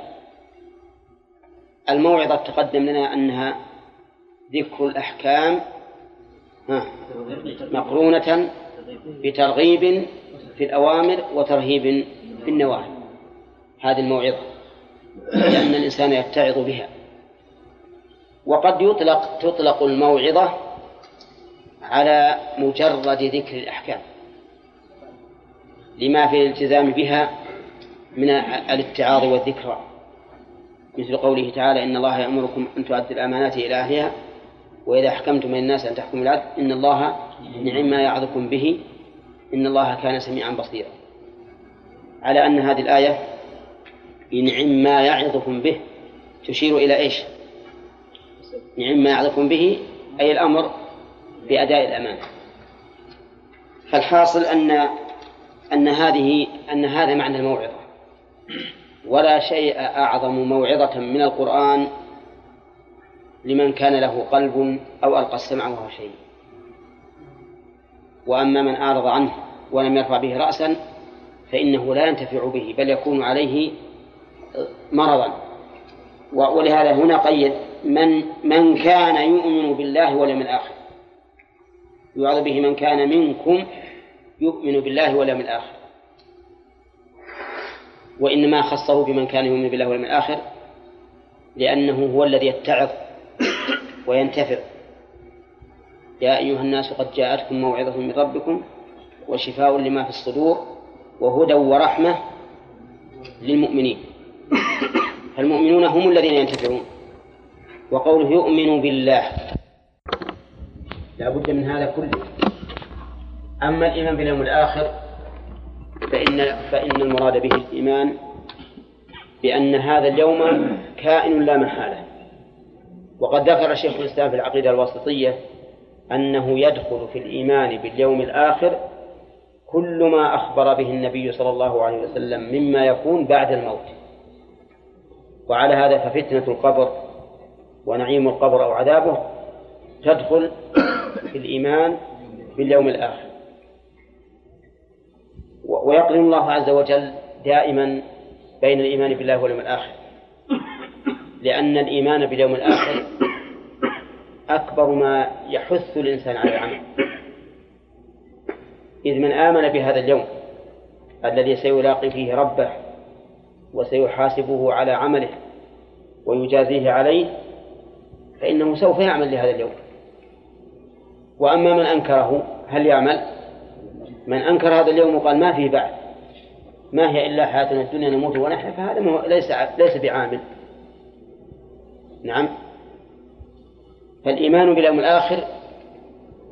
الموعظة تقدم لنا أنها ذكر الأحكام مقرونة بترغيب في الأوامر وترهيب في النواهي. هذه الموعظة لأن الإنسان يتعظ بها. وقد يطلق تطلق الموعظة على مجرد ذكر الأحكام. لما في الالتزام بها من الاتعاظ والذكرى. مثل قوله تعالى إن الله يأمركم أن تؤدوا الأمانات إلى أهلها وإذا حكمتم من الناس أن تحكموا بالعدل إن الله نعم ما يعظكم به إن الله كان سميعا بصيرا. على أن هذه الآية نعم ما يعظكم به تشير إلى إيش؟ نعم ما يعظكم به أي الأمر بأداء الأمانة. فالحاصل أن أن هذه أن هذا معنى الموعظة. ولا شيء أعظم موعظة من القرآن لمن كان له قلب أو ألقى السمع وهو شيء وأما من أعرض عنه ولم يرفع به رأسا فإنه لا ينتفع به بل يكون عليه مرضا. ولهذا هنا قيد من من كان يؤمن بالله واليوم الآخر. يوعظ به من كان منكم يؤمن بالله واليوم الآخر. وإنما خصه بمن كان يؤمن بالله واليوم الآخر لأنه هو الذي يتعظ وينتفع. يا أيها الناس قد جاءتكم موعظة من ربكم وشفاء لما في الصدور وهدى ورحمة للمؤمنين. فالمؤمنون هم الذين ينتفعون. وقوله يؤمن بالله. لا بد من هذا كله. أما الإيمان باليوم الآخر فإن فإن المراد به الإيمان بأن هذا اليوم كائن لا محالة. وقد ذكر شيخ الإسلام في العقيدة الواسطية أنه يدخل في الإيمان باليوم الآخر كل ما أخبر به النبي صلى الله عليه وسلم مما يكون بعد الموت. وعلى هذا ففتنة القبر ونعيم القبر أو عذابه تدخل في الإيمان باليوم الآخر. ويقرن الله عز وجل دائما بين الإيمان بالله واليوم الآخر. لأن الإيمان باليوم الآخر أكبر ما يحث الإنسان على العمل. إذ من آمن بهذا اليوم الذي سيلاقي فيه ربه وسيحاسبه على عمله ويجازيه عليه فإنه سوف يعمل لهذا اليوم. وأما من أنكره هل يعمل؟ من أنكر هذا اليوم وقال ما فيه بعد ما هي إلا حياتنا الدنيا نموت ونحيا فهذا ليس ليس بعامل. نعم. فالإيمان باليوم الآخر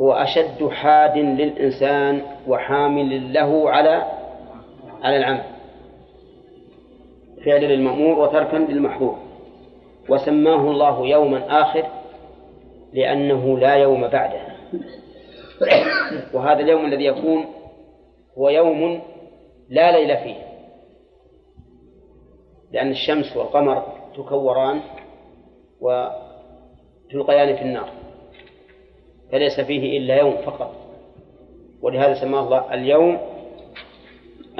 هو أشد حاد للإنسان وحامل له على على العمل. فعل للمأمور وتركا للمحظور. وسماه الله يوما آخر لأنه لا يوم بعده. وهذا اليوم الذي يكون هو يوم لا ليل فيه. لأن الشمس والقمر تكوران وتلقيان في النار. فليس فيه إلا يوم فقط. ولهذا سماه الله اليوم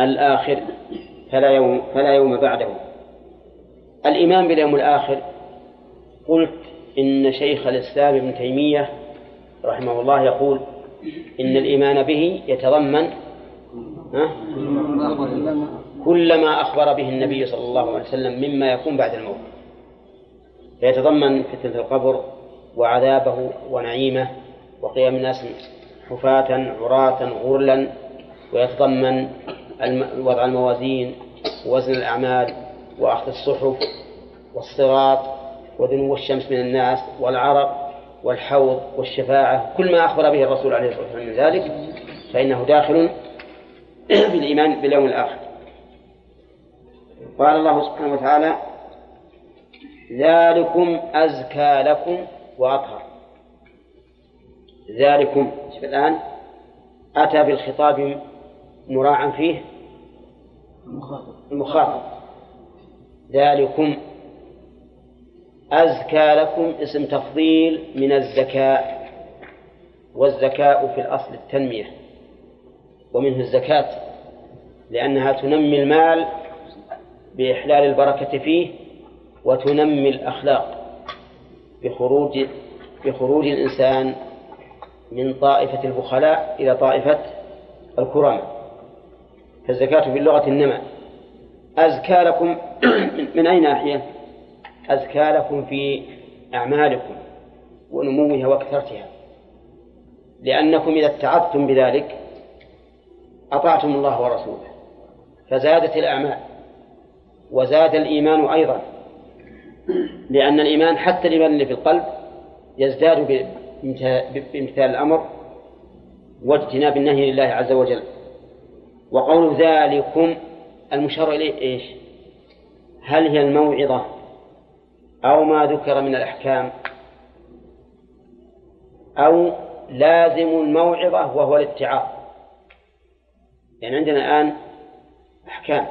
الآخر فلا يوم فلا يوم بعده. الإيمان باليوم الآخر قلت إن شيخ الإسلام ابن تيمية رحمه الله يقول إن الإيمان به يتضمن كل ما أخبر به النبي صلى الله عليه وسلم مما يكون بعد الموت. فيتضمن فتنة القبر وعذابه ونعيمه وقيام الناس حفاة عراة غرلا. ويتضمن وضع الموازين ووزن الأعمال وأخذ الصحف والصراط ودنو الشمس من الناس والعرق والحوض والشفاعة. كل ما أخبر به الرسول عليه الصلاة والسلام من ذلك فإنه داخل في الإيمان باليوم الآخر. قال الله سبحانه وتعالى ذلكم أزكى لكم وأطهر. ذلكم شوف الآن أتى بالخطاب مراعا فيه المخاطب. ذلكم أزكى لكم اسم تفضيل من الزكاء والزكاء في الأصل التنمية. ومنه الزكاة لأنها تنمي المال بإحلال البركة فيه وتنمي الأخلاق بخروج بخروج الإنسان من طائفة البخلاء إلى طائفة الكرماء فالزكاة في اللغة النمى أزكى لكم من أي ناحية؟ أزكى لكم في أعمالكم ونموها وكثرتها لأنكم إذا اتعظتم بذلك أطعتم الله ورسوله. فزادت الأعمال. وزاد الإيمان أيضا. لأن الإيمان حتى الإيمان اللي في القلب يزداد بامتثال الأمر واجتناب النهي لله عز وجل. وقول ذلكم المشار إليه إيش؟ هل هي الموعظة أو ما ذكر من الأحكام؟ أو لازم الموعظة وهو الاتعاظ. يعني عندنا الآن أحكام.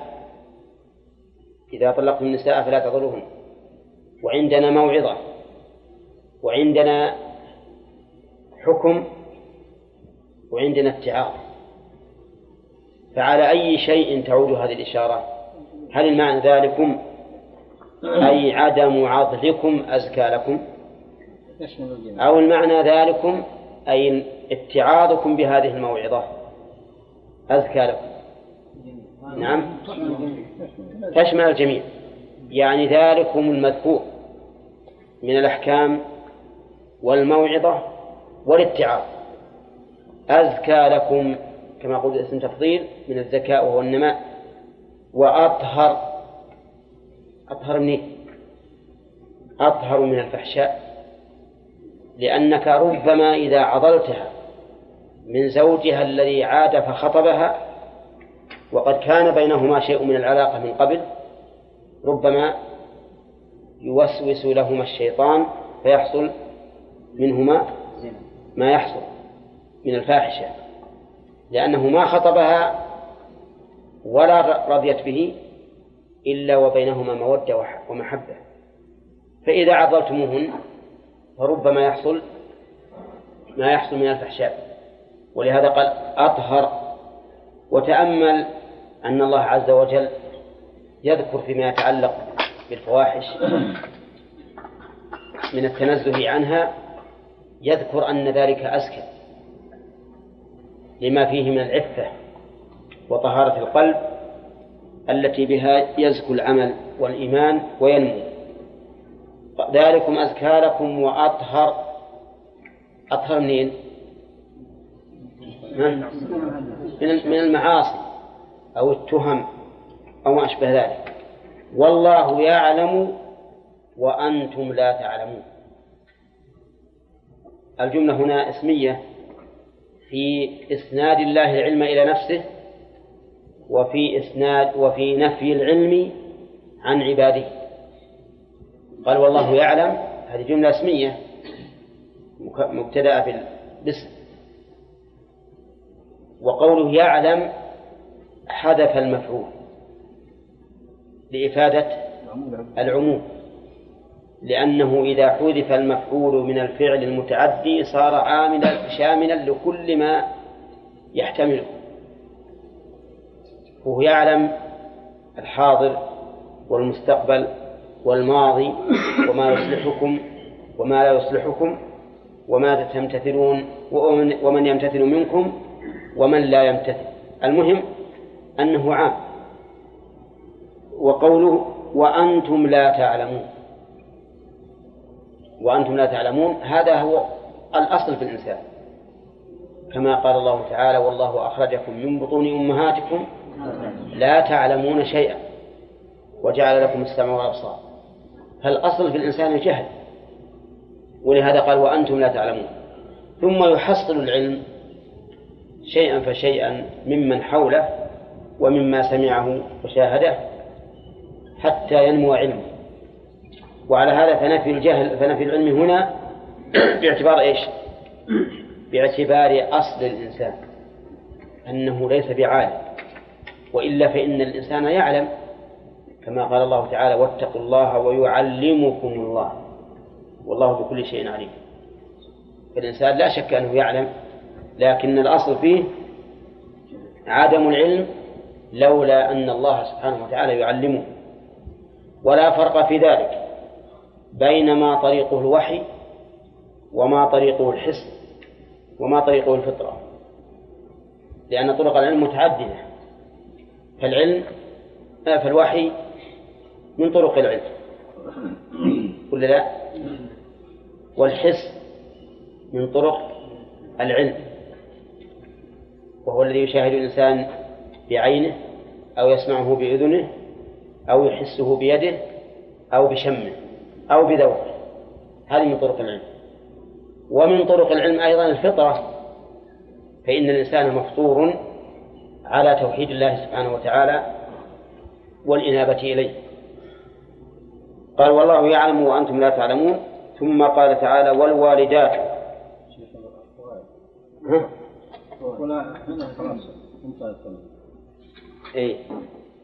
إذا طلقتم النساء فلا تضرهن. وعندنا موعظة. وعندنا حكم. وعندنا اتعاظ. فعلى أي شيء تعود هذه الإشارة؟ هل المعنى ذلكم؟ أي عدم عضلكم أزكى لكم؟ أو المعنى ذلكم أي اتعاظكم بهذه الموعظة؟ أزكى لكم نعم. تشمل الجميع. يعني ذلكم المذكور من الأحكام والموعظة والاتعاظ. أزكى لكم كما قلت اسم تفضيل من الذكاء وهو النماء. وأطهر أطهر منين؟ أطهر من الفحشاء. لأنك ربما إذا عضلتها من زوجها الذي عاد فخطبها وقد كان بينهما شيء من العلاقة من قبل ربما يوسوس لهما الشيطان فيحصل منهما ما يحصل من الفاحشة لأنه ما خطبها ولا رضيت به إلا وبينهما مودة ومحبة. فإذا عضلتموهن فربما يحصل ما يحصل من الفحشاء. ولهذا قال أطهر وتأمل أن الله عز وجل يذكر فيما يتعلق بالفواحش من التنزه عنها يذكر أن ذلك أزكى لما فيه من العفة وطهارة القلب التي بها يزكو العمل والإيمان وينمو ذلكم أزكى لكم وأطهر أطهر منين؟ من المعاصي أو التهم أو ما أشبه ذلك. والله يعلم وأنتم لا تعلمون. الجملة هنا اسمية في إسناد الله العلم إلى نفسه وفي إسناد وفي نفي العلم عن عباده. قال والله يعلم هذه جملة اسمية مبتدأة بالاسم وقوله يعلم حذف المفعول لإفادة العموم. لأنه إذا حذف المفعول من الفعل المتعدي صار عاملا شاملا لكل ما يحتمله. وهو يعلم الحاضر والمستقبل والماضي وما يصلحكم وما لا يصلحكم وماذا تمتثلون ومن, يمتثل منكم ومن لا يمتثل. المهم أنه عام. وقوله وأنتم لا تعلمون. وأنتم لا تعلمون هذا هو الأصل في الإنسان. كما قال الله تعالى والله أخرجكم من بطون أمهاتكم لا تعلمون شيئا وجعل لكم السمع والأبصار. فالأصل في الإنسان الجهل. ولهذا قال وأنتم لا تعلمون. ثم يحصل العلم شيئا فشيئا ممن حوله ومما سمعه وشاهده حتى ينمو علمه. وعلى هذا فنفي الجهل فنفي العلم هنا باعتبار إيش؟ باعتبار أصل الإنسان أنه ليس بعالم. وإلا فإن الإنسان يعلم كما قال الله تعالى واتقوا الله ويعلمكم الله. والله بكل شيء عليم. فالإنسان لا شك أنه يعلم لكن الأصل فيه عدم العلم لولا أن الله سبحانه وتعالى يعلمه. ولا فرق في ذلك بين ما طريقه الوحي وما طريقه الحس وما طريقه الفطرة. لأن طرق العلم متعددة. فالعلم فالوحي من طرق العلم. ولا لا؟ والحس من طرق العلم. وهو الذي يشاهد الإنسان بعينه أو يسمعه بأذنه أو يحسه بيده أو بشمه أو بذوقه. هذه من طرق العلم. ومن طرق العلم أيضا الفطرة. فإن الإنسان مفطور على توحيد الله سبحانه وتعالى والإنابة إليه. قال والله يعلم وأنتم لا تعلمون. ثم قال تعالى والوالدات. ولا خلاص انتهى اي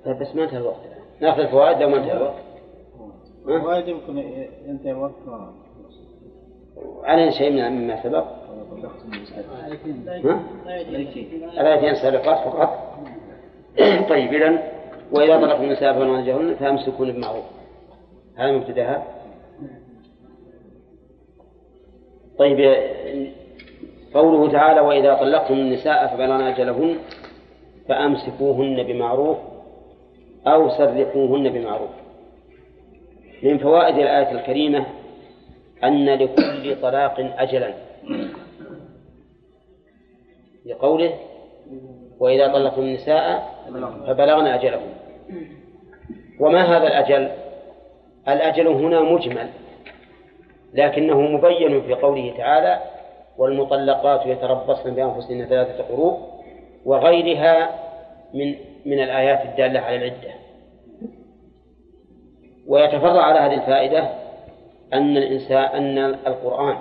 طيب بس ما انتهى الوقت. ناخذ الفوائد لو ما انتهى الوقت. الفوائد يمكن ينتهي الوقت علينا شيء من مما سبق؟ ها؟ الآيتين سابقات فقط طيب إذن وإذا طلقتم النساء أجهن فأمسكون بمعروف هذا مبتدأها. طيب قوله تعالى وإذا طلقتم النساء فبلغن أجلهن فأمسكوهن بمعروف أو سرقوهن بمعروف. من فوائد الآية الكريمة أن لكل طلاق أجلا. لقوله وإذا طلقتم النساء فبلغن أجلهن. وما هذا الأجل؟ الأجل هنا مجمل لكنه مبين في قوله تعالى والمطلقات يتربصن بأنفسهن ثلاثة قروء وغيرها من من الآيات الدالة على العدة. ويتفرع على هذه الفائدة أن الإنسان أن القرآن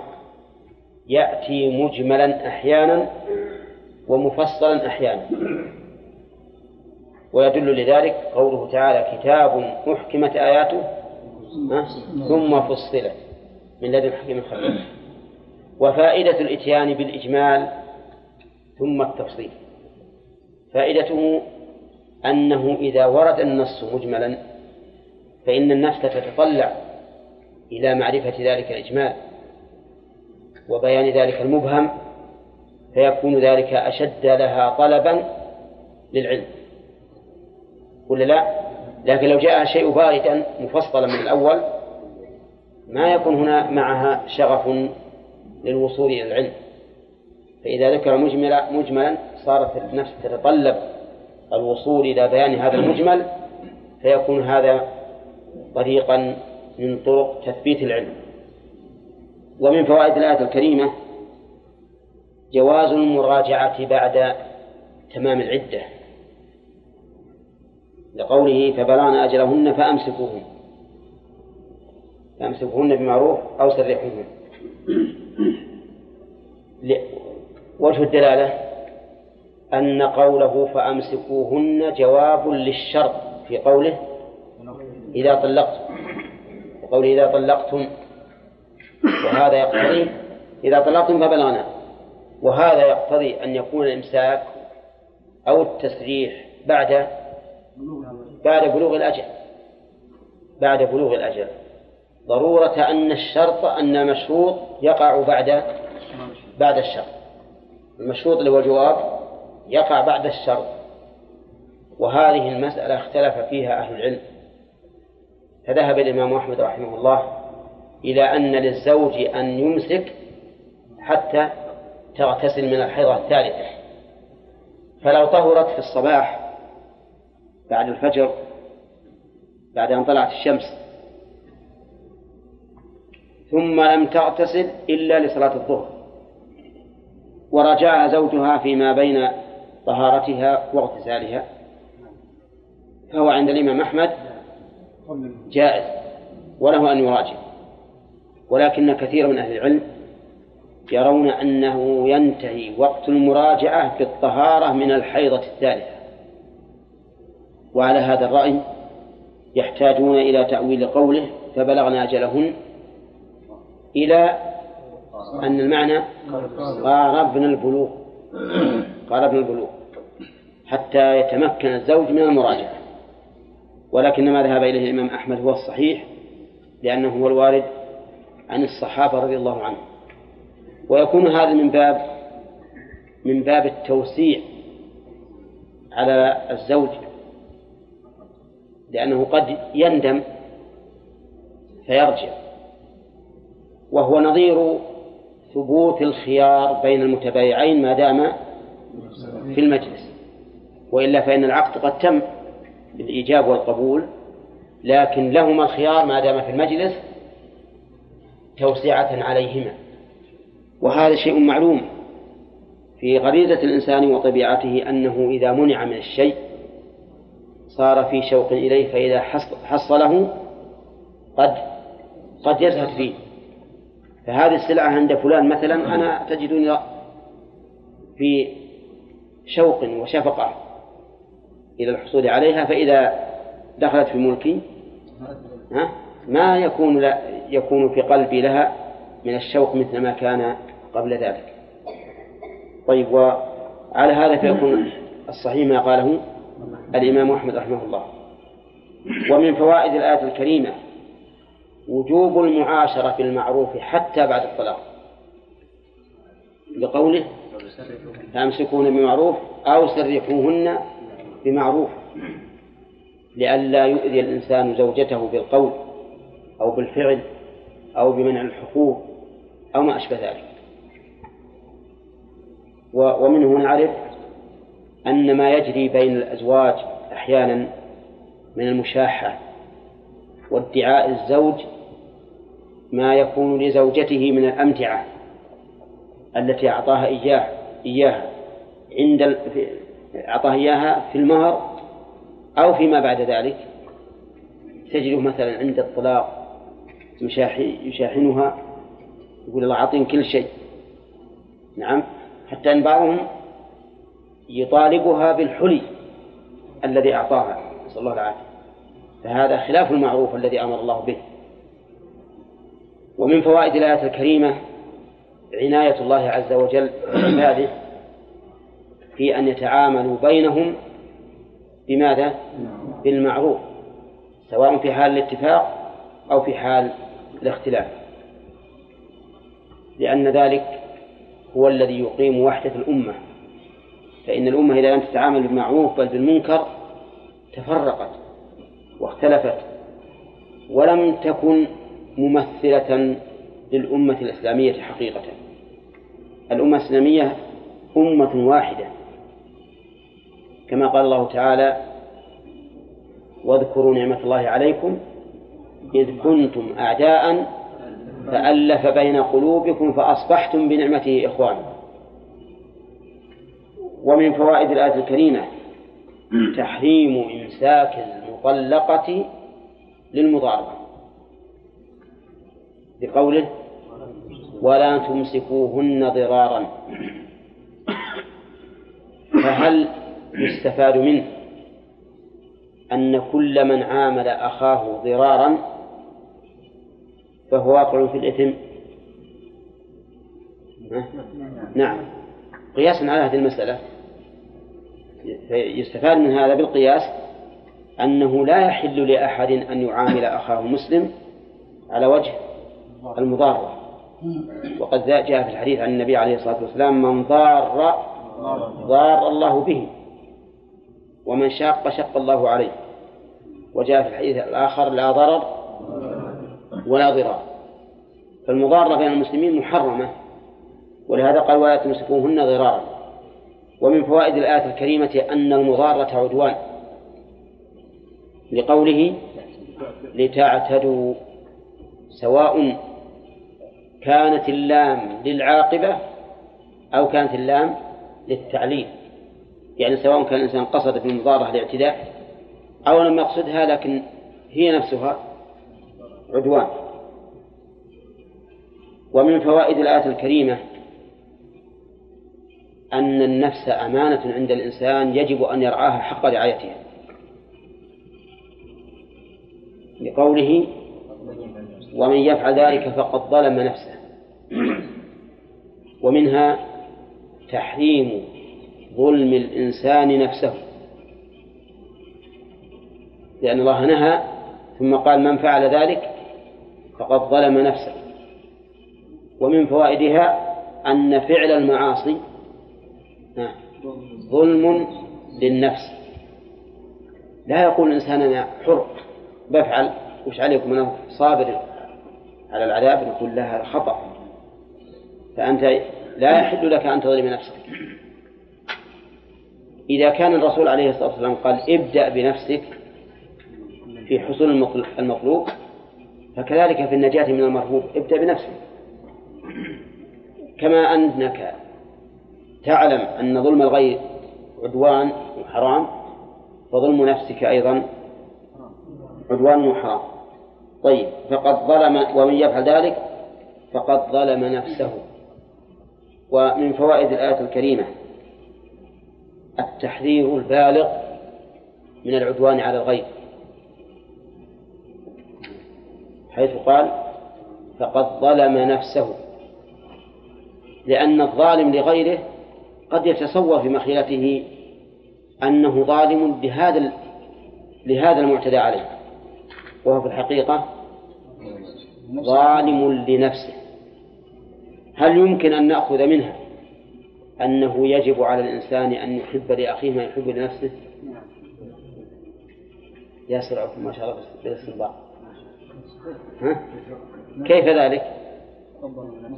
يأتي مجملا أحيانا ومفصلا أحيانا. ويدل لذلك قوله تعالى كتاب محكمت آياته ثم فصلت. من لدن حكيم خبير وفائدة الإتيان بالإجمال ثم التفصيل فائدته أنه إذا ورد النص مجملا فإن النفس تتطلع إلى معرفة ذلك الإجمال وبيان ذلك المبهم فيكون ذلك أشد لها طلبا للعلم ولا لا؟ لكن لو جاء شيء باردا مفصلا من الأول ما يكون هنا معها شغف للوصول إلى العلم. فإذا ذكر مجملا مجملا صارت النفس تتطلب الوصول إلى بيان هذا المجمل فيكون هذا طريقا من طرق تثبيت العلم. ومن فوائد الآية الكريمة جواز المراجعة بعد تمام العدة. لقوله فبلغن أجلهن فأمسكوهن. فأمسكوهن بمعروف أو سرحوهن. وجه الدلالة أن قوله فأمسكوهن جواب للشرط في قوله إذا طلقتم. وقوله إذا طلقتم. وهذا يقتضي إذا طلقتم فبلغنا. وهذا يقتضي أن يكون الإمساك أو التسريح بعد بعد بلوغ الأجل. بعد بلوغ الأجل. ضرورة أن الشرط أن مشروط يقع بعد بعد الشرط. المشروط اللي هو الجواب يقع بعد الشرط. وهذه المسألة اختلف فيها أهل العلم. فذهب الإمام أحمد رحمه الله إلى أن للزوج أن يمسك حتى تغتسل من الحيضة الثالثة. فلو طهرت في الصباح بعد الفجر بعد أن طلعت الشمس ثم لم تغتسل إلا لصلاة الظهر. ورجعها زوجها فيما بين طهارتها واغتسالها. فهو عند الإمام أحمد جائز وله أن يراجع. ولكن كثير من أهل العلم يرون أنه ينتهي وقت المراجعة بالطهارة من الحيضة الثالثة. وعلى هذا الرأي يحتاجون إلى تأويل قوله فبلغنا أجلهن إلى أن المعنى قاربنا البلوغ. قاربنا البلوغ. حتى يتمكن الزوج من المراجعة. ولكن ما ذهب إليه الإمام أحمد هو الصحيح لأنه هو الوارد عن الصحابة رضي الله عنهم. ويكون هذا من باب من باب التوسيع على الزوج لأنه قد يندم فيرجع. وهو نظير ثبوت الخيار بين المتبايعين ما دام في المجلس. وإلا فإن العقد قد تم بالإيجاب والقبول لكن لهما الخيار ما دام في المجلس توسعة عليهما. وهذا شيء معلوم في غريزة الإنسان وطبيعته أنه إذا منع من الشيء صار في شوق إليه فإذا حصله قد قد يزهد فيه. فهذه السلعة عند فلان مثلا أنا تجدني في شوق وشفقة إلى الحصول عليها فإذا دخلت في ملكي ها ما يكون لا يكون في قلبي لها من الشوق مثل ما كان قبل ذلك. طيب وعلى هذا فيكون الصحيح ما قاله الإمام أحمد رحمه الله. ومن فوائد الآية الكريمة وجوب المعاشرة بالمعروف حتى بعد الطلاق. لقوله فأمسكون بمعروف أو سرحوهن بمعروف لئلا يؤذي الإنسان زوجته بالقول أو بالفعل أو بمنع الحقوق أو ما أشبه ذلك. ومنه نعرف أن ما يجري بين الأزواج أحيانا من المشاحة وادعاء الزوج ما يكون لزوجته من الأمتعة التي أعطاها إياه إياها عند أعطاها إياها في المهر أو فيما بعد ذلك. تجده مثلا عند الطلاق يشاحنها يقول الله أعطيني كل شيء. نعم. حتى أن بعضهم يطالبها بالحلي الذي أعطاها. نسأل الله العافية. فهذا خلاف المعروف الذي أمر الله به. ومن فوائد الآية الكريمة عناية الله عز وجل بعباده في أن يتعاملوا بينهم بماذا؟ بالمعروف سواء في حال الاتفاق أو في حال الاختلاف لأن ذلك هو الذي يقيم وحدة الأمة فإن الأمة إذا لم تتعامل بالمعروف بل بالمنكر تفرقت واختلفت ولم تكن ممثلة للأمة الإسلامية حقيقة. الأمة الإسلامية أمة واحدة. كما قال الله تعالى واذكروا نعمة الله عليكم إذ كنتم أعداء فألف بين قلوبكم فأصبحتم بنعمته إخوانا. ومن فوائد الآية الكريمة تحريم إمساك المطلقة للمضاربة. بقوله ولا تمسكوهن ضرارا. فهل يستفاد منه أن كل من عامل أخاه ضرارا فهو واقع في الإثم؟ نعم. قياسا على هذه المسألة. يستفاد من هذا بالقياس أنه لا يحل لأحد أن يعامل أخاه مسلم على وجه المضارة وقد جاء في الحديث عن النبي عليه الصلاة والسلام من ضار ضار الله به ومن شاق شق الله عليه. وجاء في الحديث الآخر لا ضرر ولا ضرار. فالمضارة بين المسلمين محرمة ولهذا قال ولا تمسكوهن ضرارا. ومن فوائد الآية الكريمة أن المضارة عدوان لقوله لتعتدوا سواء كانت اللام للعاقبة أو كانت اللام للتعليل. يعني سواء كان الإنسان قصد في المضارة الاعتداء أو لم يقصدها لكن هي نفسها عدوان. ومن فوائد الآية الكريمة أن النفس أمانة عند الإنسان يجب أن يرعاها حق رعايتها. لقوله ومن يفعل ذلك فقد ظلم نفسه. ومنها تحريم ظلم الإنسان نفسه. لأن الله نهى ثم قال من فعل ذلك فقد ظلم نفسه. ومن فوائدها أن فعل المعاصي ظلم للنفس. لا يقول الإنسان أنا حر بفعل وش عليكم؟ أنا صابر على العذاب نقول له هذا خطأ. فأنت لا يحل لك أن تظلم نفسك. إذا كان الرسول عليه الصلاة والسلام قال ابدأ بنفسك في حصول المطلوب فكذلك في النجاة من المرهوب ابدأ بنفسك. كما أنك تعلم أن ظلم الغير عدوان وحرام فظلم نفسك أيضا عدوان وحرام. طيب فقد ظلم ومن يفعل ذلك فقد ظلم نفسه. ومن فوائد الآية الكريمة التحذير البالغ من العدوان على الغير. حيث قال فقد ظلم نفسه. لأن الظالم لغيره قد يتصور في مخيلته أنه ظالم لهذا ال- لهذا المعتدى عليه. وهو في الحقيقة ظالم لنفسه. هل يمكن أن نأخذ منها أنه يجب على الإنسان أن يحب لأخيه ما يحب لنفسه يا سرعكم ما شاء الله بالاستنباط ها؟ كيف ذلك؟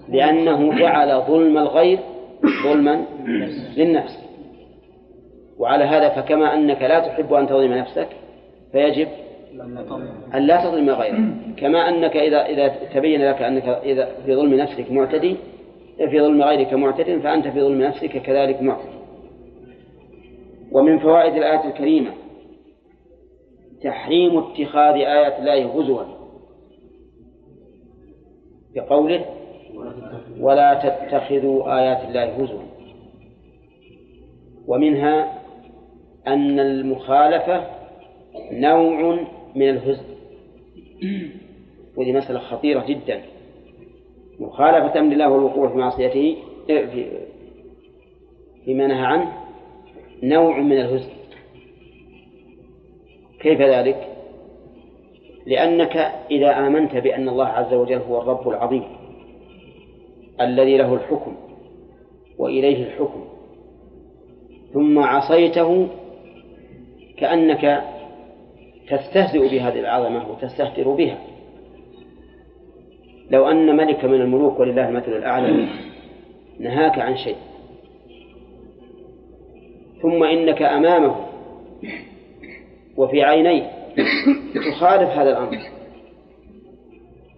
لأنه جعل ظلم الغير ظلما للنفس وعلى هذا فكما أنك لا تحب أن تظلم نفسك فيجب أن لا تظلم غيرك. كما أنك إذا إذا تبين لك أنك إذا في ظلم نفسك معتدي في ظلم غيرك معتد فأنت في ظلم نفسك كذلك معتدي ومن فوائد الآية الكريمة تحريم اتخاذ آيات الله هزوا. بقوله ولا تتخذوا آيات الله هزوا. ومنها أن المخالفة نوع من الهزء وهذه مسألة خطيرة جدا. مخالفة أمر الله والوقوع في معصيته في فيما نهى عنه نوع من الهزء كيف ذلك؟ لأنك إذا آمنت بأن الله عز وجل هو الرب العظيم الذي له الحكم وإليه الحكم ثم عصيته كأنك تستهزئ بهذه العظمة وتستهتر بها. لو أن ملك من الملوك ولله المثل الأعلى نهاك عن شيء. ثم إنك أمامه وفي عينيه تخالف هذا الأمر.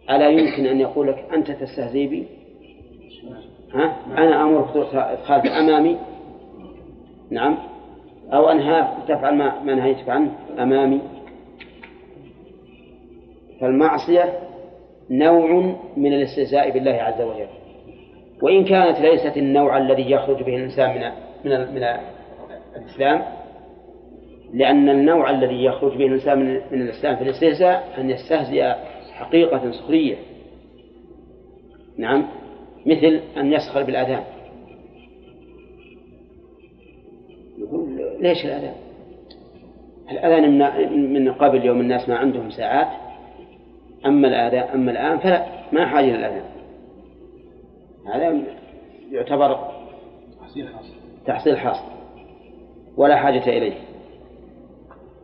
ألا يمكن أن يقول لك أنت تستهزئ بي؟ ها؟ أنا أمرك تخالف أمامي؟ نعم. أو أنهاك تفعل ما, نهيتك عنه أمامي؟ فالمعصية نوع من الاستهزاء بالله عز وجل. وإن كانت ليست النوع الذي يخرج به الإنسان من من من الإسلام لأن النوع الذي يخرج به الإنسان من, من الإسلام في الاستهزاء أن يستهزئ حقيقة سخرية. نعم مثل أن يسخر بالأذان. يقول ليش الأذان؟ الأذان من قبل يوم الناس ما عندهم ساعات أما الآذان أما الآن فلا ما حاجة للأذان هذا يعتبر تحصيل حاصل. ولا حاجة إليه.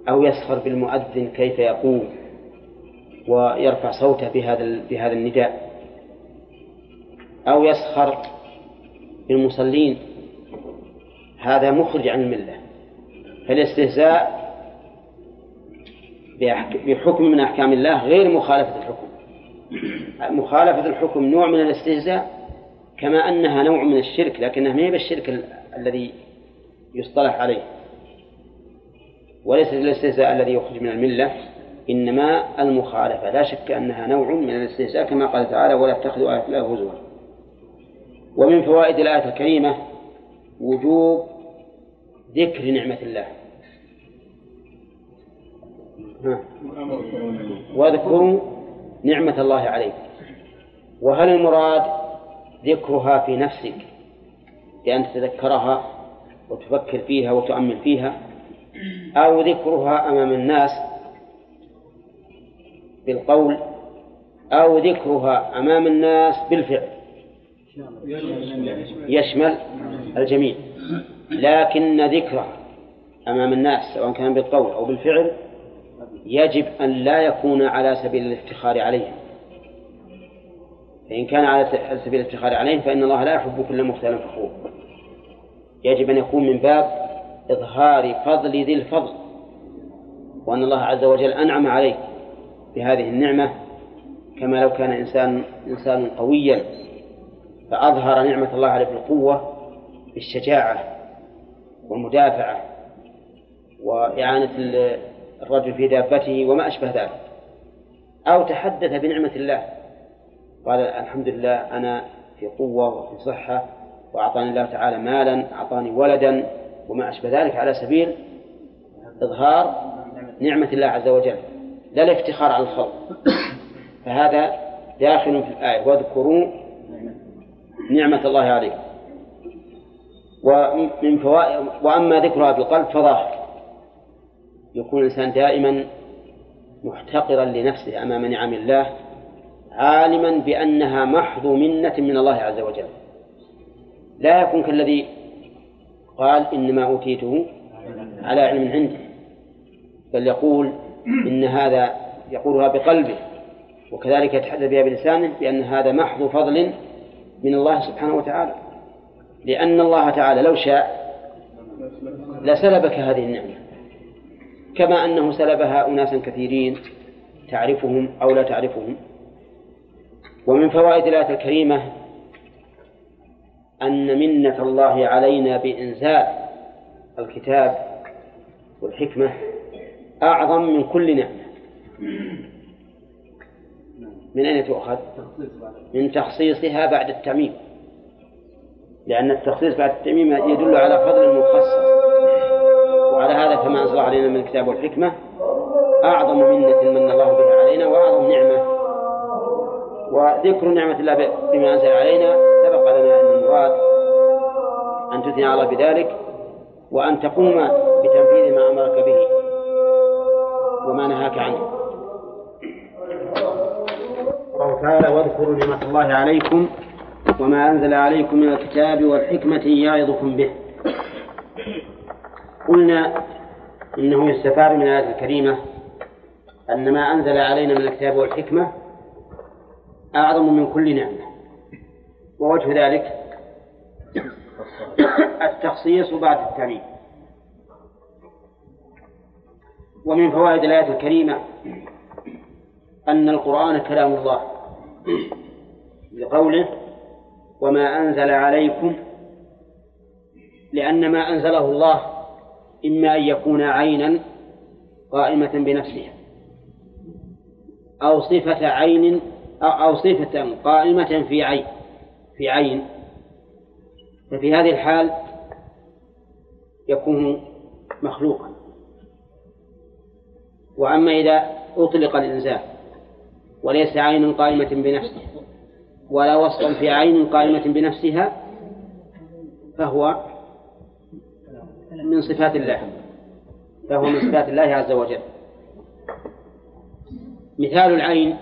أو يسخر بالمؤذن كيف يقوم ويرفع صوته بهذا بهذا النداء. أو يسخر بالمصلين. هذا مخرج عن الملة. فالاستهزاء بحكم من أحكام الله غير مخالفة الحكم. مخالفة الحكم نوع من الاستهزاء كما أنها نوع من الشرك لكنها ما هي بالشرك ال- الذي يصطلح عليه. وليس الاستهزاء الذي يخرج من الملة إنما المخالفة. لا شك أنها نوع من الاستهزاء كما قال تعالى ولا تتخذوا آيات الله هزوا ومن فوائد الآية الكريمة وجوب ذكر نعمة الله. واذكروا نعمة الله عليكم وهل المراد ذكرها في نفسك؟ بأن تتذكرها وتفكر فيها وتؤمل فيها أو ذكرها أمام الناس بالقول أو ذكرها أمام الناس بالفعل. يشمل الجميع. لكن ذكره أمام الناس سواء كان بالقول أو بالفعل يجب أن لا يكون على سبيل الافتخار عليهم. فإن كان على سبيل الافتخار عليهم فإن الله لا يحب كل مختال فخور. يجب أن يكون من باب إظهار فضل ذي الفضل وأن الله عز وجل أنعم عليك بهذه النعمة. كما لو كان إنسان إنسان قويا فأظهر نعمة الله عليه بالقوة بالشجاعة والمدافعة وإعانة الرجل في دابته وما أشبه ذلك. أو تحدث بنعمة الله. قال الحمد لله أنا في قوة وفي صحة وأعطاني الله تعالى مالا أعطاني ولدا وما أشبه ذلك على سبيل إظهار نعمة الله عز وجل. لا الافتخار على الخلق. فهذا داخل في الآية. واذكروا نعمة الله عليكم. ومن فوائد وأما ذكرها بالقلب فظاهر يكون الإنسان دائما محتقرا لنفسه أمام نعم الله عالما بأنها محض منة من الله عز وجل. لا يكون كالذي قال إنما أوتيته على علم عنده بل يقول إن هذا يقولها بقلبه وكذلك يتحدث بها بلسانه بأن هذا محض فضل من الله سبحانه وتعالى. لأن الله تعالى لو شاء لسلبك هذه النعمة. كما أنه سلبها أناسا كثيرين تعرفهم أو لا تعرفهم. ومن فوائد الآية الكريمة أن منة الله علينا بإنزال الكتاب والحكمة أعظم من كل نعمة. من أين تؤخذ؟ من تخصيصها بعد التعميم. لأن التخصيص بعد التعميم يدل على فضل مخصص وعلى هذا فما أنزل علينا من الكتاب والحكمة. أعظم منة من الله بها علينا وأعظم نعمة. وذكر نعمة الله بما أنزل علينا. سبق لنا أن المراد أن تثني على بذلك وأن تقوم بتنفيذ ما أمرك به وما نهاك عنه. قال تعالى واذكروا نعمة الله عليكم وما أنزل عليكم من الكتاب والحكمة يعظكم به. قلنا إنه يستفاد من الآية الكريمة أن ما أنزل علينا من الكتاب والحكمة أعظم من كل نعمة. ووجه ذلك التخصيص بعد التعميم ومن فوائد الآية الكريمة أن القرآن كلام الله لقوله وما أنزل عليكم لأن ما أنزله الله إما أن يكون عينا قائمة بنفسها أو صفة عين أو صفة قائمة في عين في عين. ففي هذه الحال يكون مخلوقا. وأما إذا أطلق الإنزال وليس عين قائمة بنفسه ولا وصف في عين قائمة بنفسها فهو من صفات الله. فهو من صفات الله عز وجل. مثال العين.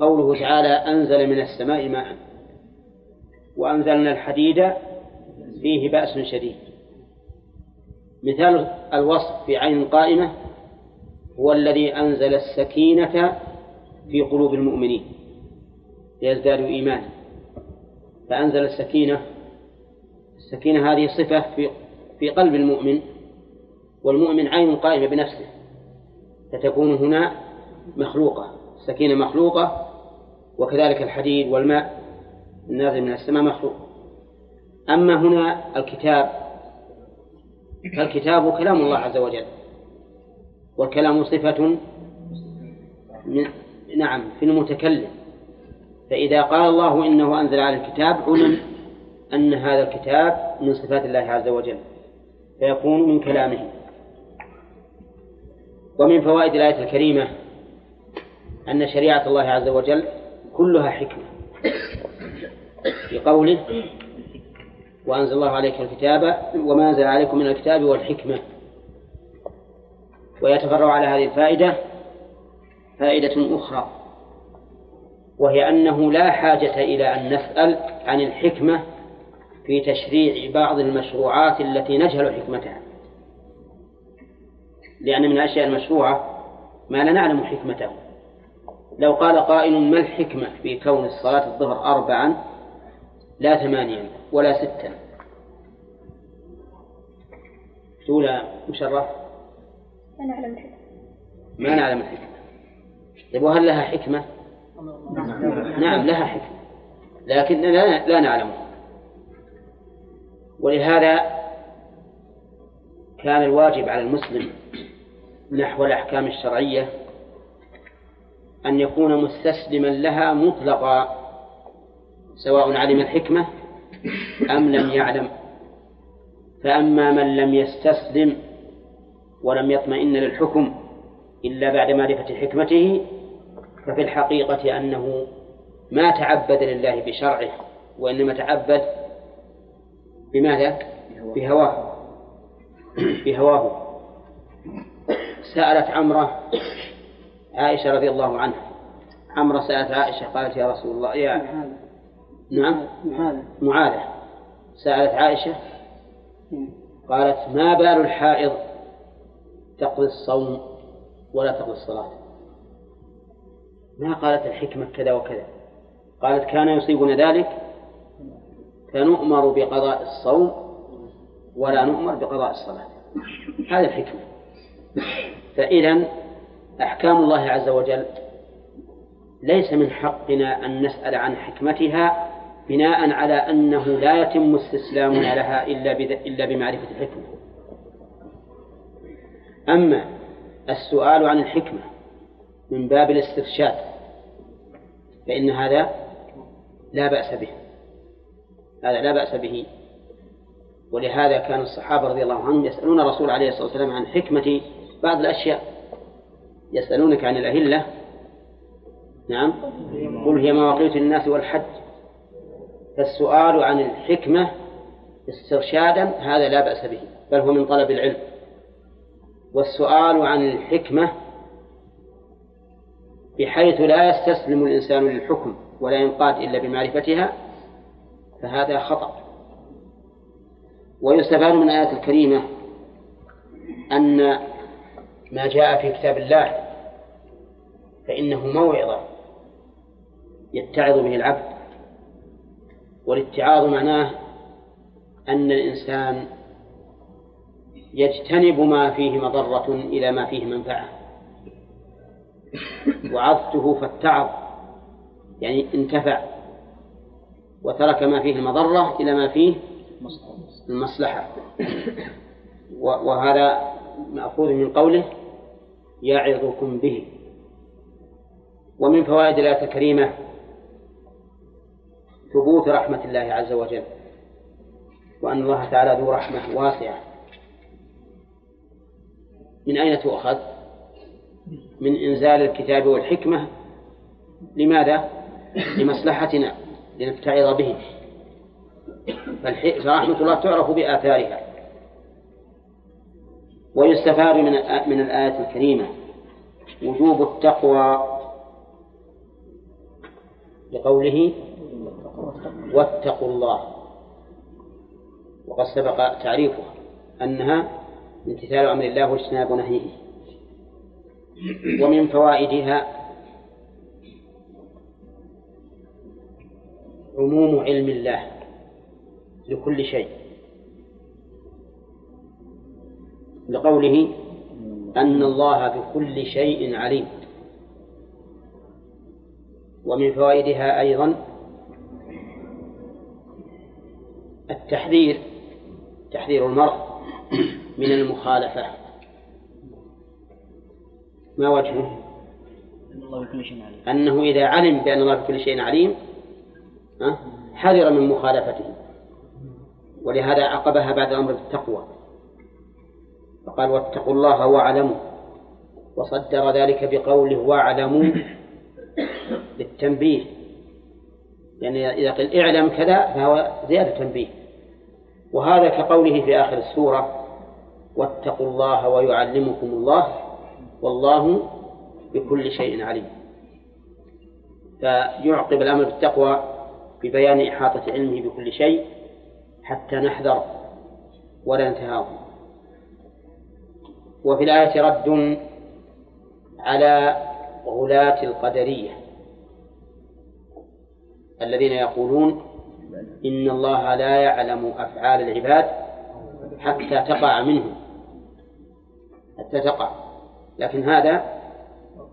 قوله تعالى أنزل من السماء ماء. وأنزلنا الحديد فيه بأس شديد. مثال الوصف في عين قائمة هو الذي أنزل السكينة في قلوب المؤمنين. ليزدادوا إيمانا. فأنزل السكينة السكينة هذه صفة في في قلب المؤمن والمؤمن عين قائمة بنفسه فتكون هنا مخلوقة السكينة مخلوقة وكذلك الحديد والماء النازل من السماء مخلوق. أما هنا الكتاب فالكتاب كلام الله عز وجل والكلام صفة من نعم في المتكلم. فإذا قال الله إنه أنزل على الكتاب علم أن هذا الكتاب من صفات الله عز وجل فيكون من كلامه. ومن فوائد الآية الكريمة أن شريعة الله عز وجل كلها حكمة. في قوله وأنزل الله عليك الكتاب وما أنزل عليكم من الكتاب والحكمة. ويتفرع على هذه الفائدة فائدة أخرى وهي أنه لا حاجة إلى أن نسأل عن الحكمة في تشريع بعض المشروعات التي نجهل حكمتها. لأن من الأشياء المشروعة ما لا نعلم حكمته. لو قال قائل ما الحكمة في كون الصلاة الظهر أربعا؟ لا ثمانيا ولا ستا. تقول مشرف؟ لا نعلم الحكمة. ما نعلم الحكمة. طيب وهل لها حكمة؟ نعم. لها حكمة. لكن لا, لا نعلمها ولهذا كان الواجب على المسلم نحو الأحكام الشرعية أن يكون مستسلما لها مطلقا سواء علم الحكمة أم لم يعلم. فأما من لم يستسلم ولم يطمئن للحكم إلا بعد معرفة حكمته ففي الحقيقة أنه ما تعبد لله بشرعه وإنما تعبد بماذا؟ بهواه. بهواه. سألت عمرة عائشة رضي الله عنها. عمرة سألت عائشة قالت يا رسول الله يا نعم. معاذ معاذة. سألت عائشة قالت ما بال الحائض تقضي الصوم ولا تقضي الصلاة؟ ما قالت الحكمة كذا وكذا. قالت كان يصيبنا ذلك فنؤمر بقضاء الصوم ولا نؤمر بقضاء الصلاة. هذه الحكمة. فإذا أحكام الله عز وجل ليس من حقنا أن نسأل عن حكمتها بناء على أنه لا يتم استسلامنا لها إلا إلا بمعرفة الحكمة. أما السؤال عن الحكمة من باب الاسترشاد فإن هذا لا بأس به. هذا لا بأس به. ولهذا كان الصحابة رضي الله عنهم يسألون الرسول عليه الصلاة والسلام عن حكمة بعض الأشياء. يسألونك عن الأهلة. نعم. قل هي مواقيت الناس والحج. فالسؤال عن الحكمة استرشادا هذا لا بأس به بل هو من طلب العلم. والسؤال عن الحكمة بحيث لا يستسلم الإنسان للحكم ولا ينقاد إلا بمعرفتها فهذا خطأ. ويستفاد من الآية الكريمة أن ما جاء في كتاب الله فإنه موعظة يتعظ به العبد والاتعاظ معناه أن الإنسان يجتنب ما فيه مضرة إلى ما فيه منفعة. وعظته فاتعظ يعني انتفع. وترك ما فيه المضرة إلى ما فيه المصلحة. وهذا مأخوذ من قوله يعظكم به. ومن فوائد الآية الكريمة ثبوت رحمة الله عز وجل وأن الله تعالى ذو رحمة واسعة. من أين تؤخذ؟ من إنزال الكتاب والحكمة. لماذا؟ لمصلحتنا. لنتعظ به. فرحمة الله تعرف بآثارها. ويستفاد من من الآية الكريمة. وجوب التقوى. لقوله واتقوا الله. وقد سبق تعريفها أنها امتثال أمر الله واجتناب نهيه. ومن فوائدها عموم علم الله لكل شيء. لقوله أن الله بكل شيء عليم. ومن فوائدها أيضا التحذير تحذير المرء من المخالفة. ما وجهه؟ أنه إذا علم بأن الله بكل شيء عليم حذر من مخالفته. ولهذا عقبها بعد الأمر بالتقوى فقال واتقوا الله واعلموا. وصدر ذلك بقوله واعلموا للتنبيه يعني إذا قيل اعلم كذا فهو زيادة تنبيه. وهذا كقوله في آخر السورة واتقوا الله ويعلمكم الله والله بكل شيء عليم. فيعقب الأمر بالتقوى ببيان إحاطة علمه بكل شيء حتى نحذر ولا نتهاون. وفي الآية رد على غلاة القدرية الذين يقولون إن الله لا يعلم أفعال العباد حتى تقع منه حتى تقع. لكن هذا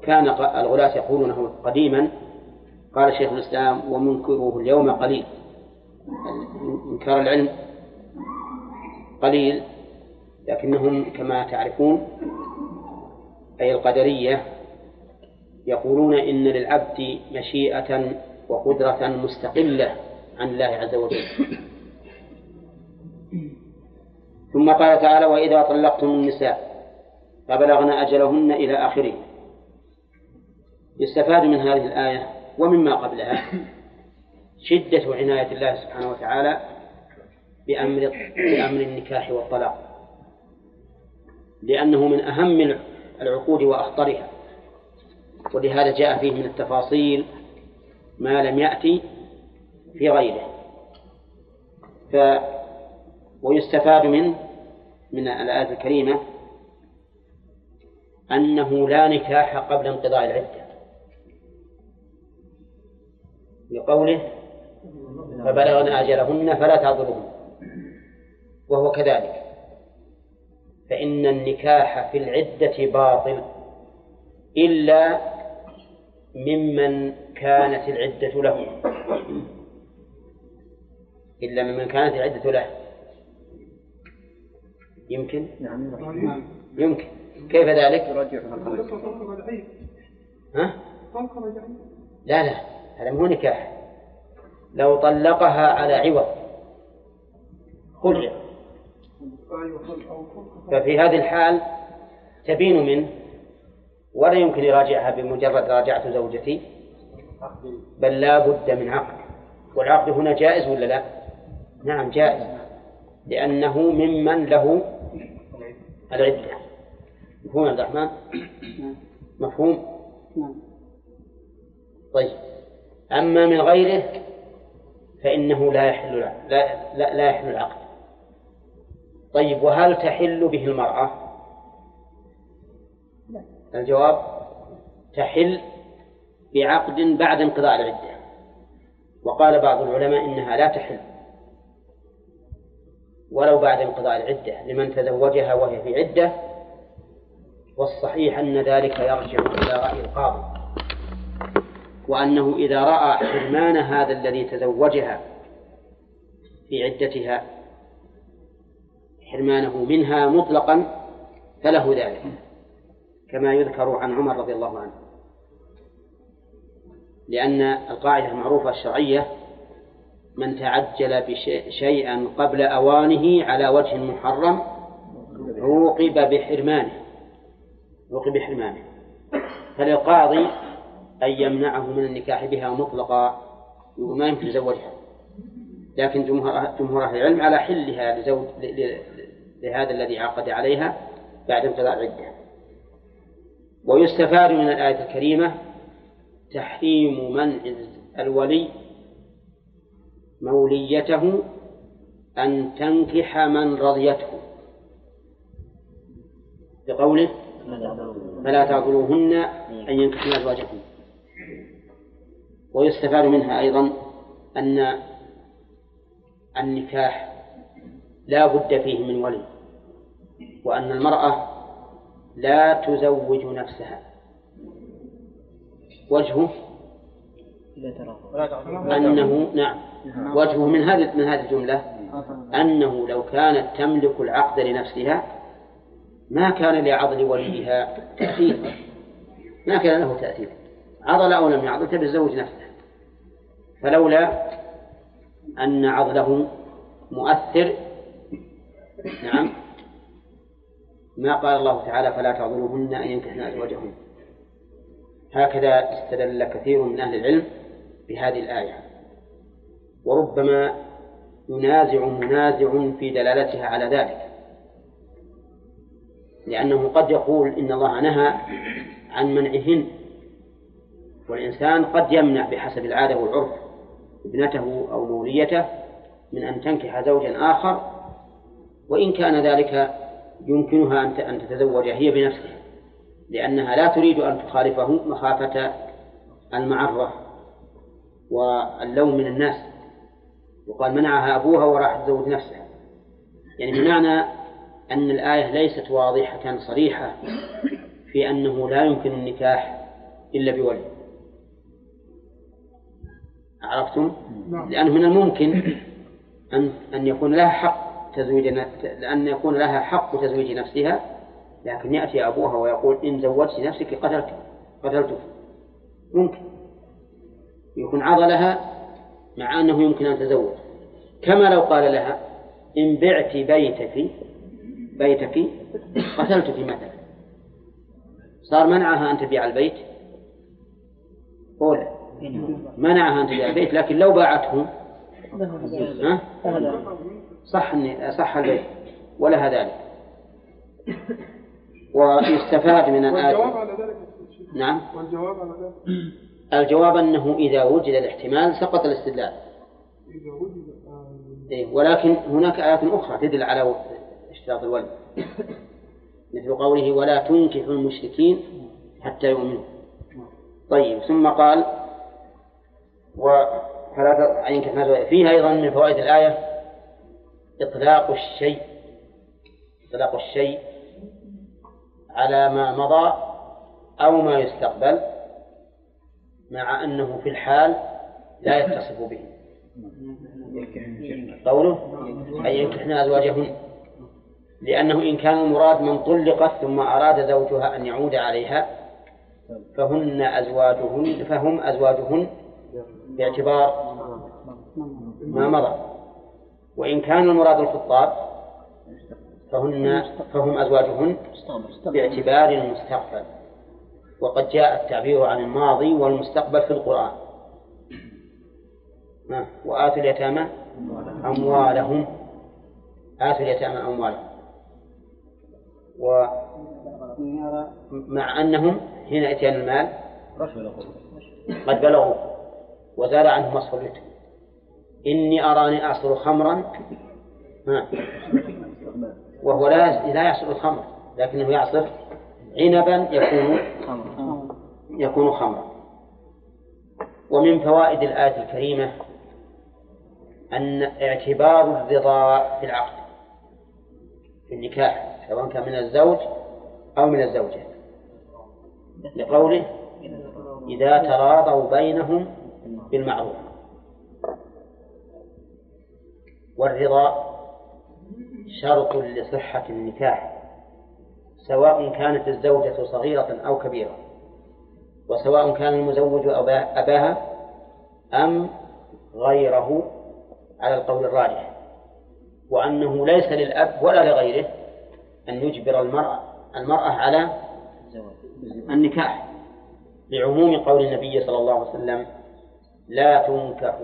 كان الغلاة يقولونه قديما قال شيخ الإسلام ومنكره اليوم قليل. إنكار العلم قليل لكنهم كما تعرفون أي القدرية يقولون إن للعبد مشيئة وقدرة مستقلة عن الله عز وجل. ثم قال تعالى وإذا طلقتم النساء فبلغن أجلهن إلى آخره. يستفاد من هذه الآية ومما قبلها. شدة عناية الله سبحانه وتعالى بأمر بأمر النكاح والطلاق. لأنه من أهم العقود وأخطرها. ولهذا جاء فيه من التفاصيل ما لم يأتي في غيره. ف ويستفاد من من الآية الكريمة أنه لا نكاح قبل انقضاء العدة. بقوله فبلغن أجلهن فلا تعذرهن. وهو كذلك. فإن النكاح في العدة باطل إلا ممن كانت العدة له إلا ممن كانت العدة له. يمكن؟ نعم. يمكن. كيف ذلك؟ ها؟ لا لا. هذا مو نكاح. لو طلقها على عوض. خلع ففي هذه الحال تبين منه ولا يمكن يراجعها بمجرد راجعت زوجتي بل لا بد من عقد. والعقد هنا جائز ولا لا؟ نعم جائز. لأنه ممن له العدة. مفهوم عبد الرحمن؟ مفهوم؟ نعم. طيب. أما من غيره فإنه لا يحل لا لا, لا يحل العقد. طيب وهل تحل به المرأة؟ الجواب تحل بعقد بعد انقضاء العدة. وقال بعض العلماء إنها لا تحل ولو بعد انقضاء العدة لمن تزوجها وهي في عدة والصحيح أن ذلك يرجع إلى رأي القاضي. وأنه إذا رأى حرمان هذا الذي تزوجها في عدتها حرمانه منها مطلقا فله ذلك كما يذكر عن عمر رضي الله عنه. لأن القاعدة المعروفة الشرعية من تعجل بشيئا قبل أوانه على وجه محرم عوقب بحرمانه عوقب بحرمانه. فللقاضي أن يمنعه من النكاح بها مطلقا ما يمكن يزوجها لكن جمهور أهل العلم على حلها لزوج لهذا الذي عقد عليها بعد انقضاء العدة ويستفاد من الآية الكريمة تحريم منع الولي موليته أن تنكح من رضيته. بقوله فلا تعذروهن أن ينكحن أزواجهن ويستفاد منها أيضا أن النكاح لا بد فيه من ولي وأن المرأة لا تزوج نفسها. وجهه أنه نعم وجهه من هذه من هذه الجملة أنه لو كانت تملك العقد لنفسها ما كان لعضل وليها تأثير ما كان له تأثير. عضل أو لم يعضل تبي تزوج نفسها فلولا أن عضله مؤثر نعم ما قال الله تعالى فلا تعذروهن أن ينكحن أزواجهن. هكذا استدل كثير من أهل العلم بهذه الآية. وربما ينازع منازع في دلالتها على ذلك. لأنه قد يقول إن الله نهى عن منعهن والإنسان قد يمنع بحسب العادة والعرف ابنته أو موليته من أن تنكح زوجا آخر وإن كان ذلك يمكنها أن تتزوج هي بنفسها لأنها لا تريد أن تخالفه مخافة المعرة واللوم من الناس. وقال منعها أبوها وراح تزوج نفسها. يعني بمعنى أن الآية ليست واضحة صريحة في أنه لا يمكن النكاح إلا بولي. عرفتم؟ لأنه من الممكن أن أن يكون لها حق تزويج لأن يكون لها حق تزويج نفسها لكن يأتي أبوها ويقول إن زوجت نفسك قتلت قتلتك. ممكن. يكون عضلها مع أنه يمكن أن تزوج. كما لو قال لها إن بعت بيتك بيتك قتلتك مثلا. صار منعها أن تبيع البيت؟ أولى منعها أن تبيع البيت لكن لو باعته ها؟ صح صح البيت ولها ذلك ويستفاد من والجواب الآية على ذلك نعم. والجواب على ذلك. الجواب أنه إذا وجد الاحتمال سقط الاستدلال. إذا وجد آه، إيه، ولكن هناك آيات أخرى تدل على اشتراط الولي. مثل قوله ولا تنكحوا المشركين حتى يؤمنوا. طيب ثم قال و فلا ينكح ما زوج- فيه أيضا من فوائد الآية إطلاق الشيء إطلاق الشيء على ما مضى أو ما يستقبل مع أنه في الحال لا يتصف به. قوله؟ أن ينكحن أزواجهن لأنه إن كان المراد من طلقت ثم أراد زوجها أن يعود عليها فهن أزواجهن فهم أزواجهن باعتبار ما مضى. وإن كان المراد الخطاب فهن فهم أزواجهن باعتبار المستقبل. وقد جاء التعبير عن الماضي والمستقبل في القرآن. وآتوا اليتامى أموالهم. آتوا اليتامى أموالهم. ومع أنهم حين إتيان المال قد بلغوا. وزال عنهم وصف اليتم إني أراني أعصر خمرا. وهو لا لا يعصر الخمر لكنه يعصر عنبا يكون يكون خمرا. ومن فوائد الآية الكريمة أن اعتبار الرضا في العقد في النكاح سواء كان من الزوج أو من الزوجة. لقوله إذا تراضوا بينهم بالمعروف. والرضا شرط لصحة النكاح سواء كانت الزوجة صغيرة أو كبيرة وسواء كان المزوج أبا- أباها أم غيره على القول الراجح. وأنه ليس للأب ولا لغيره أن يجبر المرأة المرأة على النكاح لعموم قول النبي صلى الله عليه وسلم لا تنكح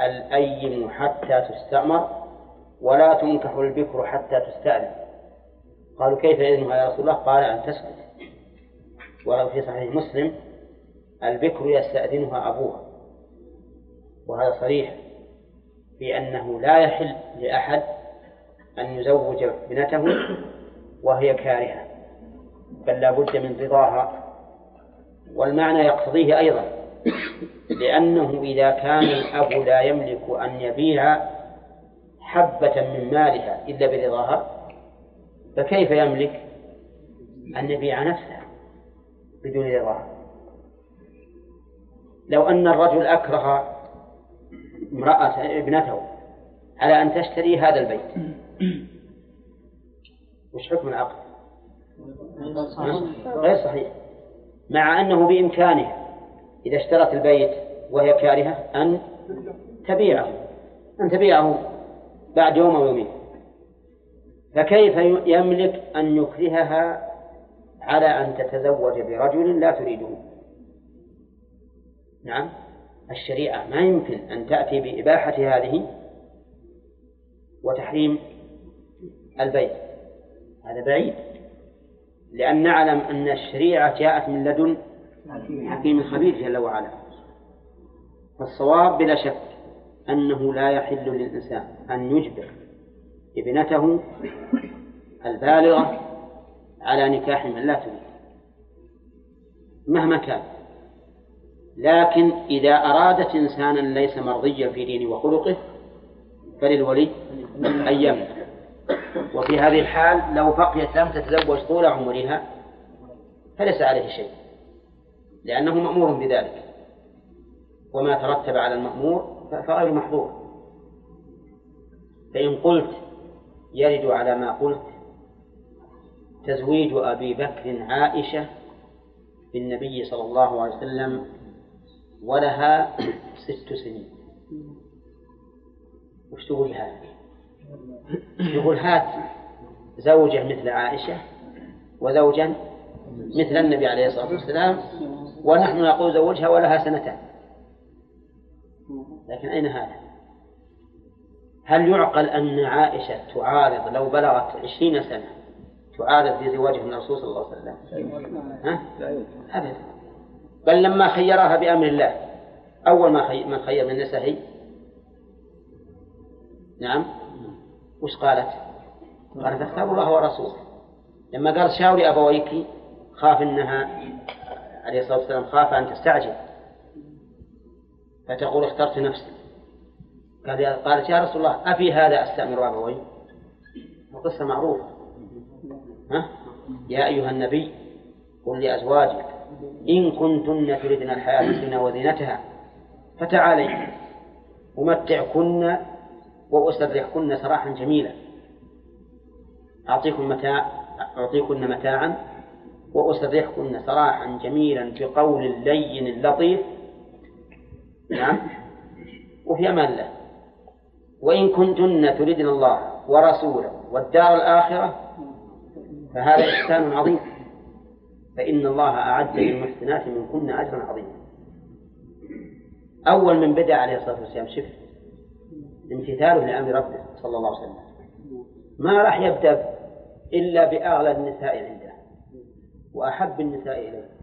الأيم حتى تستأمر ولا تنكح البكر حتى تستأذن. قالوا كيف إذنها يا رسول الله قال أن تسكت وفي صحيح مسلم البكر يستأذنها أبوها. وهذا صريح في أنه لا يحل لأحد أن يزوج ابنته وهي كارهة بل لا بد من رضاها. والمعنى يقتضيه أيضا. لأنه إذا كان الأب لا يملك أن يبيع حبة من مالها إلا برضاها فكيف يملك أن يبيع نفسه بدون رضاها؟ لو أن الرجل أكره امرأة ابنته على أن تشتري هذا البيت وش حكم العقد؟ غير صحيح. مع أنه بإمكانه. إذا اشترت البيت وهي كارهة أن تبيعه أن تبيعه بعد يوم أو يومين. فكيف يملك أن يكرهها على أن تتزوج برجل لا تريده؟ نعم الشريعة ما يمكن أن تأتي بإباحة هذه وتحريم البيت. هذا بعيد. لأن نعلم أن الشريعة جاءت من لدن حكيم خبير جل وعلا. فالصواب بلا شك أنه لا يحل للإنسان أن يجبر ابنته البالغة على نكاح من لا تريد. مهما كان. لكن إذا أرادت إنسانا ليس مرضيا في دينه وخلقه فللولي أن يمنع. وفي هذه الحال لو بقيت لم تتزوج طول عمرها فليس عليه شيء. لأنه مأمور بذلك. وما ترتب على المأمور فغير محظور. فإن قلت يرد على ما قلت تزويج أبي بكر عائشة بالنبي صلى الله عليه وسلم ولها ست سنين. وش تقول هذا؟ يقول هات زوجة مثل عائشة وزوجا مثل النبي عليه الصلاة والسلام ونحن نقول زوجها ولها سنتان. لكن أين هذا؟ هل يعقل أن عائشة تعارض لو بلغت عشرين سنة تعارض في زواجه من الرسول صلى الله عليه وسلم؟ ها؟ أبدا. بل لما خيرها بأمر الله. أول ما خي... من خير من هي؟ نعم. وش قالت؟ قالت اختار الله ورسوله. لما قال شاوري أبويك خاف أنها عليه الصلاة والسلام خاف أن تستعجل. فتقول اخترت نفسي. قال قالت يا رسول الله أفي هذا أستأمر أبوي القصة معروفة. ها؟ يا أيها النبي قل لأزواجك إن كنتن تردن الحياة الدنيا وزينتها فتعالي أمتعكن وأسرحكن سراحا جميلا. أعطيكم متاع أعطيكن متاعا وأسرحكن سراحا جميلا بقول لين لطيف نعم. وفي أمان الله. وإن كنتن تردن الله ورسوله والدار الآخرة فهذا إحسان عظيم. فإن الله أعد للمحسنات منكن أجرا عظيما. أول من بدأ عليه الصلاة والسلام شف امتثاله لأمر ربه صلى الله عليه وسلم. ما راح يبدأ إلا بأغلى النساء عنده. وأحب النساء إليه.